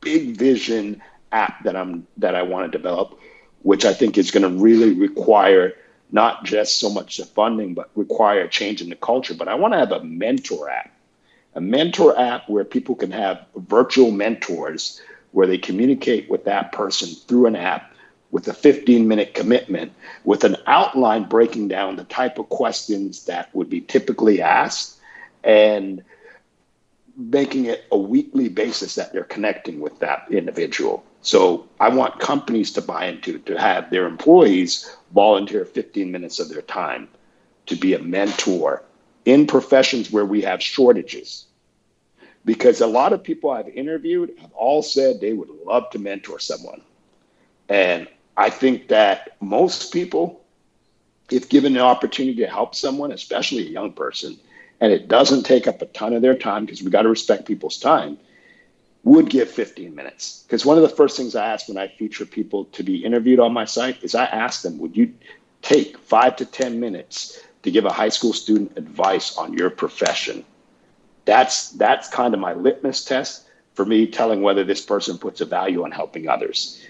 [SPEAKER 2] big vision app that I'm that I want to develop, which I think is going to really require not just so much the funding, but require a change in the culture. But I want to have a mentor app, a mentor app where people can have virtual mentors where they communicate with that person through an app with a 15 minute commitment, with an outline breaking down the type of questions that would be typically asked and making it a weekly basis that they're connecting with that individual So I want companies to buy into to have their employees volunteer 15 minutes of their time to be a mentor in professions where we have shortages. Because a lot of people I've interviewed have all said they would love to mentor someone. And I think that most people, if given an opportunity to help someone, especially a young person, and it doesn't take up a ton of their time because we got to respect people's time, would give 15 minutes. Because one of the first things I ask when I feature people to be interviewed on my site is I ask them, would you take five to 10 minutes to give a high school student advice on your profession? That's that's kind of my litmus test for me telling whether this person puts a value on helping others.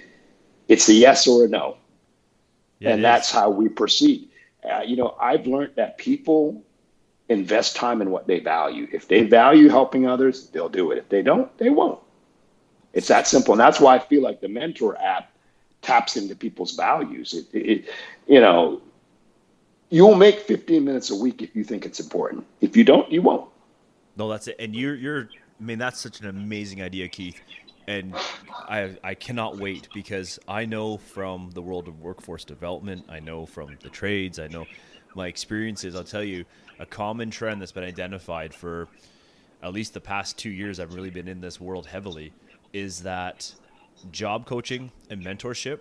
[SPEAKER 2] It's a yes or a no. Yeah, and that's how we proceed. Uh, you know, I've learned that people invest time in what they value. If they value helping others, they'll do it. If they don't, they won't. It's that simple. And that's why I feel like the Mentor app taps into people's values. It, it, you know, you'll make 15 minutes a week if you think it's important. If you don't, you won't.
[SPEAKER 1] No, that's it. And you're, you're, I mean, that's such an amazing idea, Keith. And I, I cannot wait because I know from the world of workforce development, I know from the trades, I know my experiences. I'll tell you a common trend that's been identified for at least the past two years. I've really been in this world heavily is that job coaching and mentorship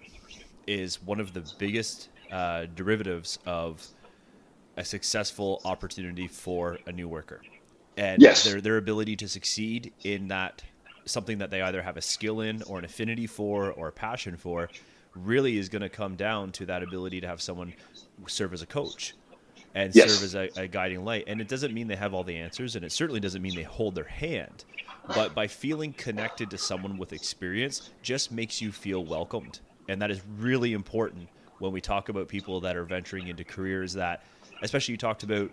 [SPEAKER 1] is one of the biggest uh, derivatives of a successful opportunity for a new worker and yes. their their ability to succeed in that something that they either have a skill in or an affinity for or a passion for really is going to come down to that ability to have someone serve as a coach and yes. serve as a, a, guiding light. And it doesn't mean they have all the answers, and it certainly doesn't mean they hold their hand. But by feeling connected to someone with experience, just makes you feel welcomed, and that is really important when we talk about people that are venturing into careers that, especially you talked about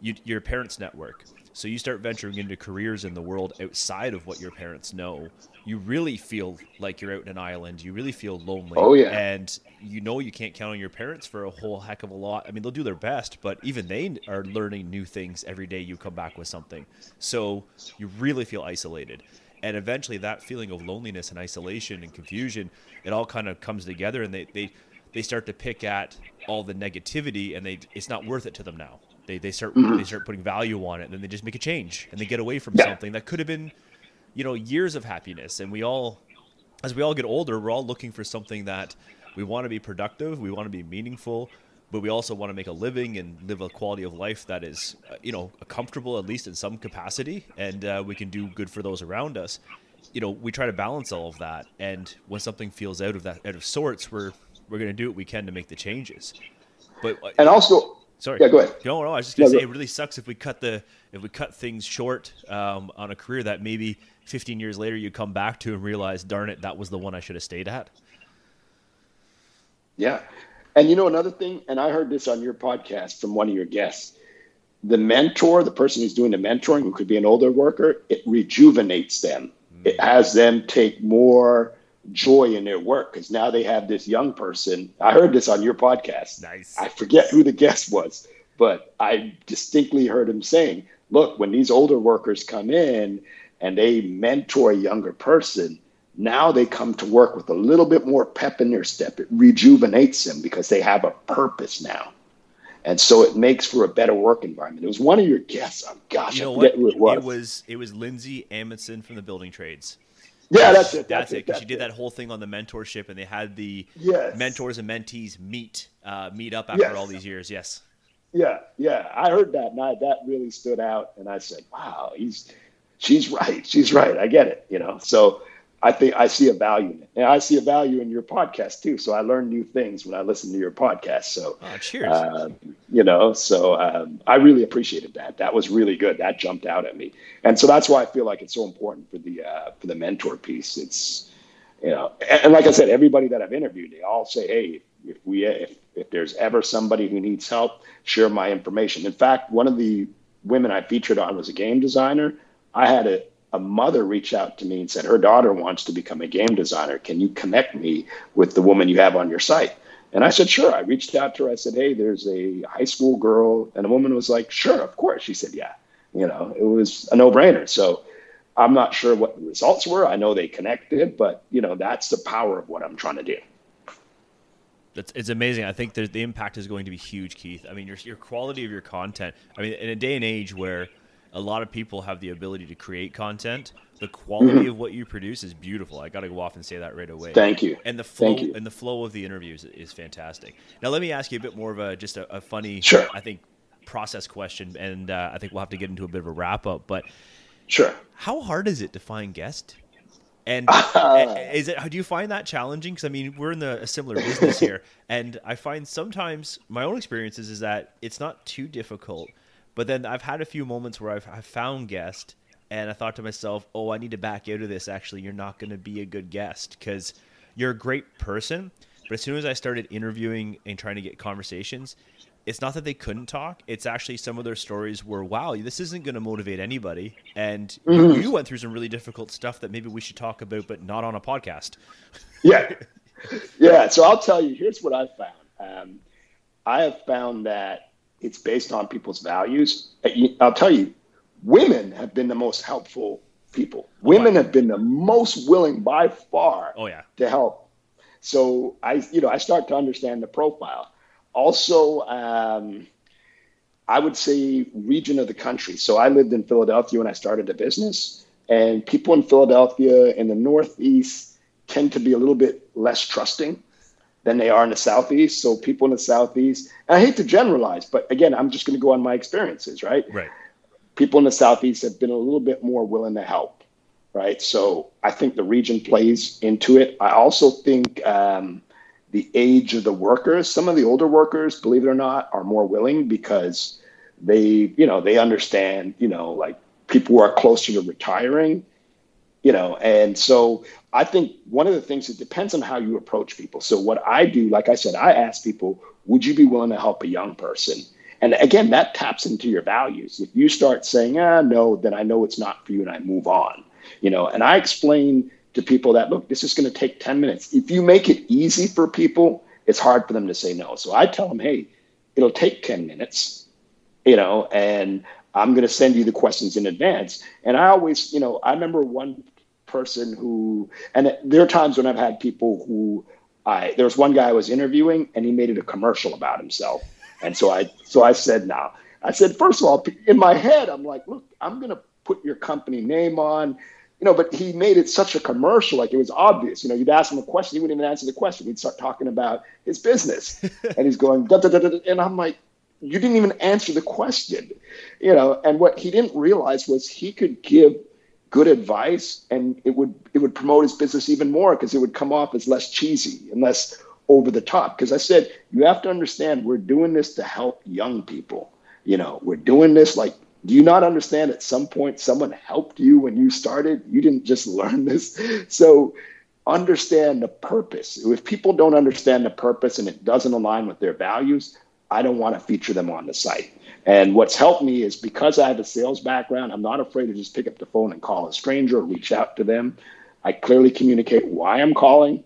[SPEAKER 1] you, your parents' network. So you start venturing into careers in the world outside of what your parents know. You really feel like you're out in an island. You really feel lonely.
[SPEAKER 2] Oh yeah.
[SPEAKER 1] And you know you can't count on your parents for a whole heck of a lot. I mean, they'll do their best, but even they are learning new things every day you come back with something. So you really feel isolated. And eventually that feeling of loneliness and isolation and confusion, it all kind of comes together and they, they they start to pick at all the negativity and they it's not worth it to them now they they start mm-hmm. they start putting value on it, and then they just make a change, and they get away from yeah. something that could have been, you know, years of happiness. And we all, as we all get older, we're all looking for something that we want to be productive, we want to be meaningful, but we also want to make a living and live a quality of life that is, uh, you know, comfortable at least in some capacity, and uh, we can do good for those around us. You know, we try to balance all of that, and when something feels out of that out of sorts, we're we're going to do what we can to make the changes. But
[SPEAKER 2] uh, and also
[SPEAKER 1] Sorry.
[SPEAKER 2] Yeah, go ahead.
[SPEAKER 1] No, no, I was just gonna say it really sucks if we cut the if we cut things short um, on a career that maybe 15 years later you come back to and realize, darn it, that was the one I should have stayed at.
[SPEAKER 2] Yeah, and you know another thing, and I heard this on your podcast from one of your guests. The mentor, the person who's doing the mentoring, who could be an older worker, it rejuvenates them. Mm. It has them take more joy in their work because now they have this young person. I heard this on your podcast.
[SPEAKER 1] Nice.
[SPEAKER 2] I forget who the guest was, but I distinctly heard him saying, look, when these older workers come in and they mentor a younger person, now they come to work with a little bit more pep in their step. It rejuvenates them because they have a purpose now. And so it makes for a better work environment. It was one of your guests. Oh, gosh, you know I forget what? who it was.
[SPEAKER 1] It was it was Lindsay Amundsen from the Building Trades.
[SPEAKER 2] Yeah, that's it.
[SPEAKER 1] That's, that's
[SPEAKER 2] it.
[SPEAKER 1] Because she did that whole thing on the mentorship, and they had the
[SPEAKER 2] yes.
[SPEAKER 1] mentors and mentees meet uh, meet up after
[SPEAKER 2] yes.
[SPEAKER 1] all these years. Yes.
[SPEAKER 2] Yeah, yeah, I heard that, and I, that really stood out. And I said, "Wow, he's she's right. She's right. I get it." You know, so I think I see a value in it. And I see a value in your podcast too. So I learn new things when I listen to your podcast. So
[SPEAKER 1] oh, cheers.
[SPEAKER 2] Uh, you know, so um, I really appreciated that. That was really good. That jumped out at me. And so that's why I feel like it's so important for the uh, for the mentor piece. It's you know, and, and, like I said, everybody that I've interviewed, they all say, "Hey, if we if if there's ever somebody who needs help, share my information." In fact, one of the women I featured on was a game designer. I had a a mother reached out to me and said her daughter wants to become a game designer. Can you connect me with the woman you have on your site? And I said, sure. I reached out to her. I said, hey, there's a high school girl. And the woman was like, sure, of course. She said, yeah. You know, it was a no brainer. So I'm not sure what the results were. I know they connected, but you know that's the power of what I'm trying to do.
[SPEAKER 1] It's, it's amazing. I think the impact is going to be huge, Keith. I mean, your your quality of your content. I mean, in a day and age where a lot of people have the ability to create content, the quality mm-hmm. of what you produce is beautiful. I got to go off and say that right away.
[SPEAKER 2] Thank you.
[SPEAKER 1] And the flow and the flow of the interviews is fantastic. Now, let me ask you a bit more of a just a, a funny,
[SPEAKER 2] sure.
[SPEAKER 1] I think, process question, and uh, I think we'll have to get into a bit of a wrap up. But
[SPEAKER 2] sure,
[SPEAKER 1] how hard is it to find guests? And (laughs) uh, is it? Do you find that challenging? Because I mean, we're in the a similar business (laughs) here, and I find sometimes my own experiences is that it's not too difficult, but then I've had a few moments where I've, I've found guests, and I thought to myself, "Oh, I need to back out of this. Actually, you're not going to be a good guest because you're a great person." But as soon as I started interviewing and trying to get conversations, it's not that they couldn't talk. It's actually some of their stories were, wow, this isn't going to motivate anybody. And mm-hmm. you went through some really difficult stuff that maybe we should talk about, but not on a podcast. (laughs)
[SPEAKER 2] Yeah. Yeah. So I'll tell you, here's what I've found. Um, I have found that it's based on people's values. I'll tell you, women have been the most helpful people. Women have been the most willing by far
[SPEAKER 1] oh, yeah.
[SPEAKER 2] to help. So I, you know, I start to understand the profile also, um, I would say region of the country. So I lived in Philadelphia when I started the business, and people in Philadelphia in the Northeast tend to be a little bit less trusting than they are in the Southeast. So people in the Southeast, I hate to generalize, but again, I'm just going to go on my experiences, right?
[SPEAKER 1] Right.
[SPEAKER 2] People in the Southeast have been a little bit more willing to help, right? So I think the region plays into it. I also think um, the age of the workers. Some of the older workers, believe it or not, are more willing because they, you know, they understand, you know, like people who are closer to retiring, you know, and so I think one of the things it depends on how you approach people. So what I do, like I said, I ask people, would you be willing to help a young person? And again, that taps into your values. If you start saying, ah, no, then I know it's not for you and I move on. You know, and I explain to people that look, this is going to take 10 minutes. If you make it easy for people, it's hard for them to say no. So I tell them, hey, it'll take 10 minutes, you know, and I'm going to send you the questions in advance. And I always, you know, I remember one person who, and there are times when I've had people who I, there was one guy I was interviewing and he made it a commercial about himself. And so I, so I said, no, I said, first of all, in my head, I'm like, look, I'm going to put your company name on you know, but he made it such a commercial, like it was obvious. You know, you'd ask him a question, he wouldn't even answer the question. He'd start talking about his business, (laughs) and he's going, da, da, da, da, and I'm like, you didn't even answer the question, you know. And what he didn't realize was he could give good advice, and it would it would promote his business even more because it would come off as less cheesy and less over the top. Because I said you have to understand, we're doing this to help young people. You know, we're doing this like do you not understand at some point someone helped you when you started? You didn't just learn this. (laughs) So understand the purpose. If people don't understand the purpose and it doesn't align with their values, I don't want to feature them on the site. And what's helped me is because I have a sales background, I'm not afraid to just pick up the phone and call a stranger or reach out to them. I clearly communicate why I'm calling.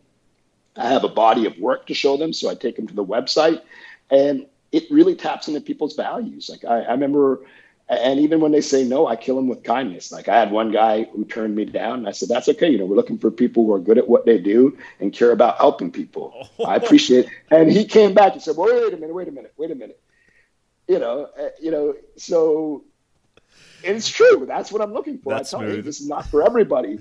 [SPEAKER 2] I have a body of work to show them, so I take them to the website, and it really taps into people's values. Like I, I remember and even when they say no, I kill them with kindness. Like I had one guy who turned me down, and I said, "That's okay. You know, we're looking for people who are good at what they do and care about helping people. (laughs) I appreciate." It. And he came back and said, well, "Wait a minute, wait a minute, wait a minute." You know, uh, you know. So it's true. That's what I'm looking for. That's I tell you, this is not for everybody.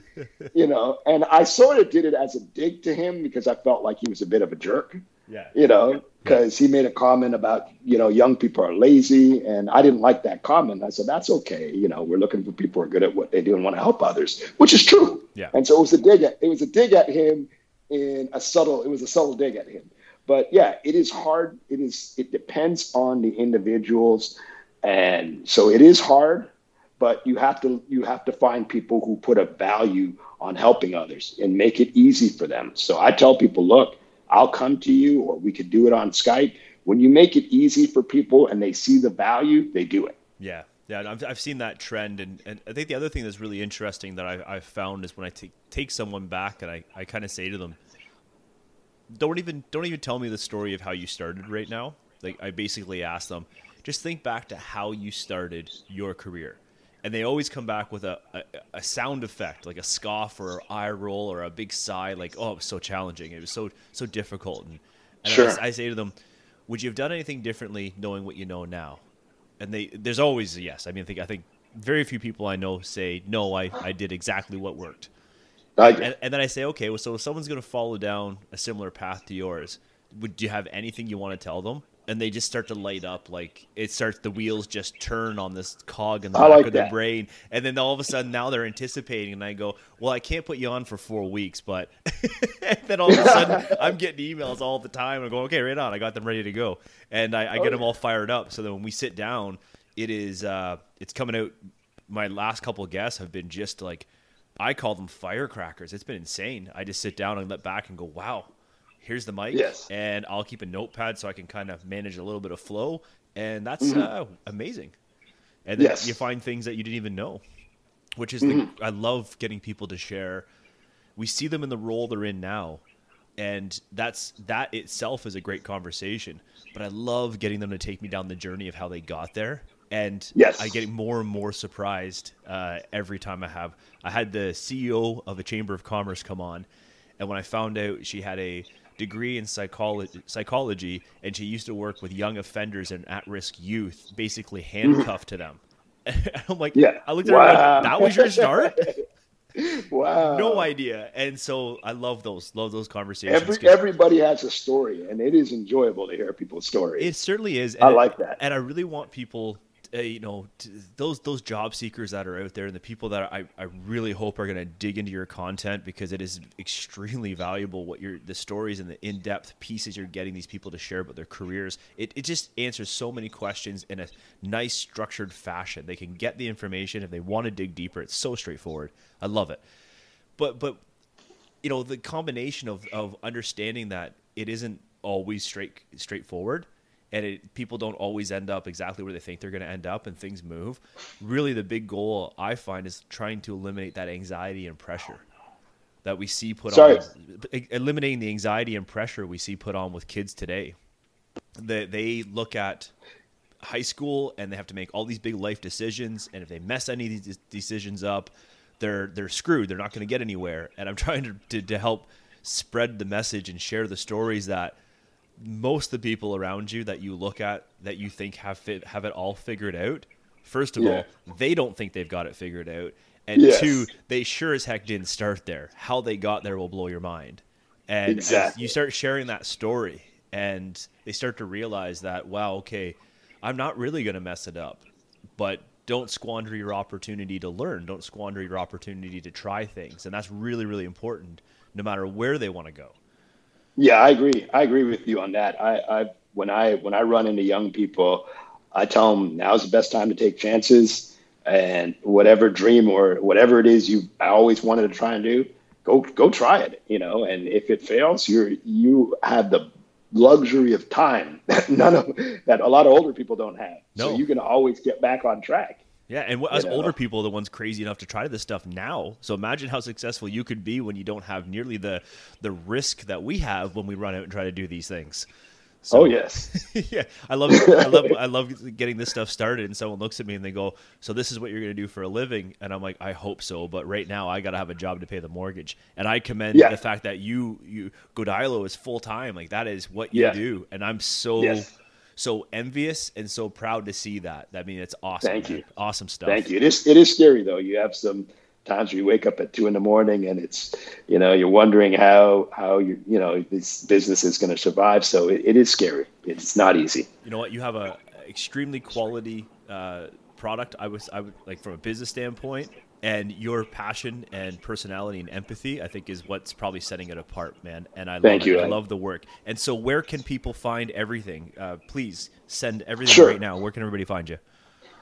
[SPEAKER 2] you know, and I sort of did it as a dig to him because I felt like he was a bit of a jerk.
[SPEAKER 1] Yeah.
[SPEAKER 2] You know, because he made a comment about you know young people are lazy, and I didn't like that comment. I said that's okay. You know, we're looking for people who are good at what they do and want to help others, which is true.
[SPEAKER 1] Yeah.
[SPEAKER 2] And so it was a dig at it was a dig at him in a subtle. It was a subtle dig at him. But yeah, it is hard. It is. It depends on the individuals, and so it is hard. But you have to you have to find people who put a value on helping others and make it easy for them. So I tell people, look I'll come to you, or we could do it on Skype. When you make it easy for people and they see the value, they do it.
[SPEAKER 1] Yeah. Yeah, I've, I've seen that trend, and, and I think the other thing that's really interesting that I, I've found is when I take take someone back and I, I kind of say to them, don't even don't even tell me the story of how you started right now. Like I basically ask them, just think back to how you started your career, and they always come back with a, a, a sound effect, like a scoff or eye roll or a big sigh, like "Oh, it was so challenging. It was so so difficult." And, and
[SPEAKER 2] Sure.
[SPEAKER 1] I, I say to them, "Would you have done anything differently, knowing what you know now?" And they there's always a yes. I mean, I think I think very few people I know say no. I I did exactly what worked. And, and then I say, okay, well, so if someone's going to follow down a similar path to yours, would you have anything you want to tell them? And they just start to light up, like it starts. The wheels just turn on this cog in the
[SPEAKER 2] I
[SPEAKER 1] back
[SPEAKER 2] like
[SPEAKER 1] of their brain, and then all of a sudden now they're anticipating. And I go, well, I can't put you on for four weeks, but (laughs) and then all of a sudden (laughs) I'm getting emails all the time. I'm going, okay, right on. I got them ready to go, and I, I
[SPEAKER 2] Oh,
[SPEAKER 1] get them all fired up. So that when we sit down, it is uh, it's coming out. My last couple of guests have been just like I call them firecrackers. It's been insane. I just sit down and let back and go, wow, here's the mic.
[SPEAKER 2] Yes.
[SPEAKER 1] And I'll keep a notepad so I can kind of manage a little bit of flow. And that's
[SPEAKER 2] Mhm.
[SPEAKER 1] uh, amazing. And then
[SPEAKER 2] Yes.
[SPEAKER 1] you find things that you didn't even know, which is
[SPEAKER 2] Mhm.
[SPEAKER 1] the, I love getting people to share. We see them in the role they're in now. And that's that itself is a great conversation. But I love getting them to take me down the journey of how they got there. And
[SPEAKER 2] Yes.
[SPEAKER 1] I get more and more surprised uh, every time I have. I had the CEO of a chamber of commerce come on, and when I found out she had a degree in psychology, psychology, and she used to work with young offenders and at-risk youth, basically handcuffed to them. And (laughs) I'm like,
[SPEAKER 2] Yeah.
[SPEAKER 1] I looked at her like, that was your start? (laughs)
[SPEAKER 2] wow.
[SPEAKER 1] no idea. And so I love those, love those conversations.
[SPEAKER 2] Every everybody has a story, and it is enjoyable to hear people's stories.
[SPEAKER 1] It certainly is.
[SPEAKER 2] I
[SPEAKER 1] and-
[SPEAKER 2] like that.
[SPEAKER 1] and I really want people, uh, you know, to, those those job seekers that are out there, and the people that I, I really hope are going to dig into your content because it is extremely valuable. What your the stories and the in depth pieces you're getting these people to share about their careers. It it just answers so many questions in a nice structured fashion. They can get the information if they want to dig deeper. It's so straightforward. I love it. But but you know the combination of, of understanding that it isn't always straight straightforward and it, people don't always end up exactly where they think they're going to end up and things move. Really the big goal i find is trying to eliminate that anxiety and pressure that we see put
[SPEAKER 2] Sorry.
[SPEAKER 1] on eliminating the anxiety and pressure we see put on with kids today. That they look at high school and they have to make all these big life decisions and if they mess any of these decisions up they're they're screwed. They're not going to get anywhere. And i'm (laughs) trying to, to, to help spread the message and share the stories that most of the people around you that you look at that you think have fit, have it all figured out first of
[SPEAKER 2] Yeah.
[SPEAKER 1] all they don't think they've got it figured out and
[SPEAKER 2] Yes.
[SPEAKER 1] two they sure as heck didn't start there how they got there will blow your mind and
[SPEAKER 2] Exactly.
[SPEAKER 1] you start sharing that story and they start to realize that wow okay i'm not really going to mess it up but don't squander your opportunity to learn don't squander your opportunity to try things and that's really really important no matter where they want to go
[SPEAKER 2] Yeah, I agree. I agree with you on that. I, I when I when I run into young people, I tell them now's the best time to take chances and whatever dream or whatever it is you I always wanted to try and do, go go try it. You know, and if it fails, you're you have the luxury of time (laughs) that none of that a lot of older people don't have.
[SPEAKER 1] No.
[SPEAKER 2] So you can always get back on track.
[SPEAKER 1] Yeah, and us
[SPEAKER 2] know?
[SPEAKER 1] older people are the ones crazy enough to try this stuff now. So imagine how successful you could be when you don't have nearly the the risk that we have when we run out and try to do these things. So,
[SPEAKER 2] oh yes. (laughs)
[SPEAKER 1] yeah, I love I love (laughs) I love getting this stuff started, and someone looks at me and they go, "So this is what you're going to do for a living?" And I'm like, "I hope so, but right now I got to have a job to pay the mortgage." And I commend
[SPEAKER 2] Yeah.
[SPEAKER 1] the fact that you you Godilo is full time, like that is what you
[SPEAKER 2] Yeah.
[SPEAKER 1] do, and I'm so.
[SPEAKER 2] Yes.
[SPEAKER 1] So envious and so proud to see that. I mean, it's awesome.
[SPEAKER 2] Thank
[SPEAKER 1] man.
[SPEAKER 2] you.
[SPEAKER 1] Awesome stuff.
[SPEAKER 2] Thank you. It is it is scary though. You have some times where you wake up at two in the morning and it's you know you're wondering how how you you know this business is going to survive. So it, it is scary. It's not easy.
[SPEAKER 1] you know what you have a extremely quality uh, product i was i would like from a business standpoint and your passion and personality and empathy i think is what's probably setting it apart man and i
[SPEAKER 2] Thank
[SPEAKER 1] love
[SPEAKER 2] you,
[SPEAKER 1] i love the work and so where can people find everything uh, please send everything
[SPEAKER 2] Sure.
[SPEAKER 1] right now where can everybody find you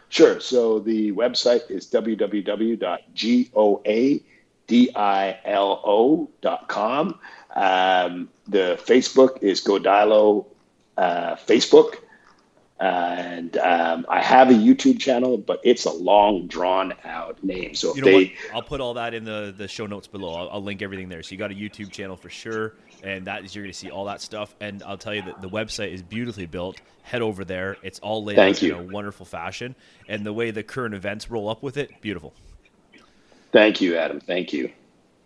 [SPEAKER 2] Sure. So the website is www.godilo.com. Um, the Facebook is Godilo uh, Facebook. And um, I have a YouTube channel, but it's a long, drawn out name. So if
[SPEAKER 1] You know
[SPEAKER 2] they,
[SPEAKER 1] what? I'll put all that in the, the show notes below. I'll, I'll link everything there. So you got a YouTube channel for sure, and that is you're going to see all that stuff. And I'll tell you that the website is beautifully built. Head over there. It's all laid
[SPEAKER 2] Thank
[SPEAKER 1] out
[SPEAKER 2] you.
[SPEAKER 1] in a wonderful fashion, and the way the current events roll up with it, beautiful.
[SPEAKER 2] thank you, Adam. Thank you.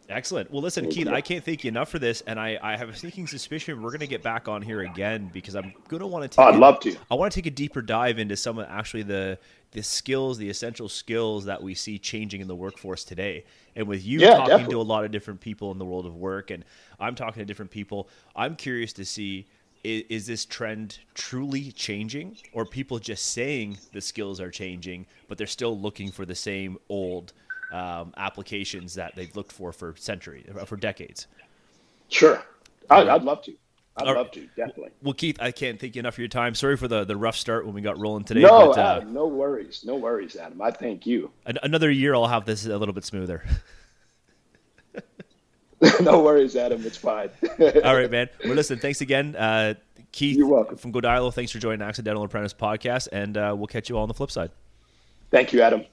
[SPEAKER 1] Excellent. Well, listen,
[SPEAKER 2] Thank
[SPEAKER 1] Keith,
[SPEAKER 2] you.
[SPEAKER 1] I can't thank you enough for this, and I, I have a sneaking suspicion we're going to get back on here again because I'm going to want to take.
[SPEAKER 2] Oh, I'd
[SPEAKER 1] a-
[SPEAKER 2] love to.
[SPEAKER 1] I want to take a deeper dive into some of actually the the skills, the essential skills that we see changing in the workforce today. And with you
[SPEAKER 2] Yeah,
[SPEAKER 1] talking
[SPEAKER 2] definitely.
[SPEAKER 1] to a lot of different people in the world of work, and I'm talking to different people, I'm curious to see. Is, is this trend truly changing, or people just saying the skills are changing, but they're still looking for the same old um, applications that they've looked for for centuries, for decades?
[SPEAKER 2] Sure. I'd, I'd love to. I'd
[SPEAKER 1] All right.
[SPEAKER 2] love to, definitely.
[SPEAKER 1] Well, Keith, I can't thank you enough for your time. Sorry for the, the rough start when we got rolling today.
[SPEAKER 2] No,
[SPEAKER 1] but, uh,
[SPEAKER 2] no worries. No worries, Adam. I thank you.
[SPEAKER 1] an- another year, I'll have this a little bit smoother. (laughs)
[SPEAKER 2] no worries, Adam. It's fine. (laughs)
[SPEAKER 1] All right, man. Well, listen, thanks again. Uh, Keith
[SPEAKER 2] You're welcome.
[SPEAKER 1] from Godilo, thanks for joining Accidental Apprentice podcast, and uh, we'll catch you all on the flip side.
[SPEAKER 2] Thank you, Adam.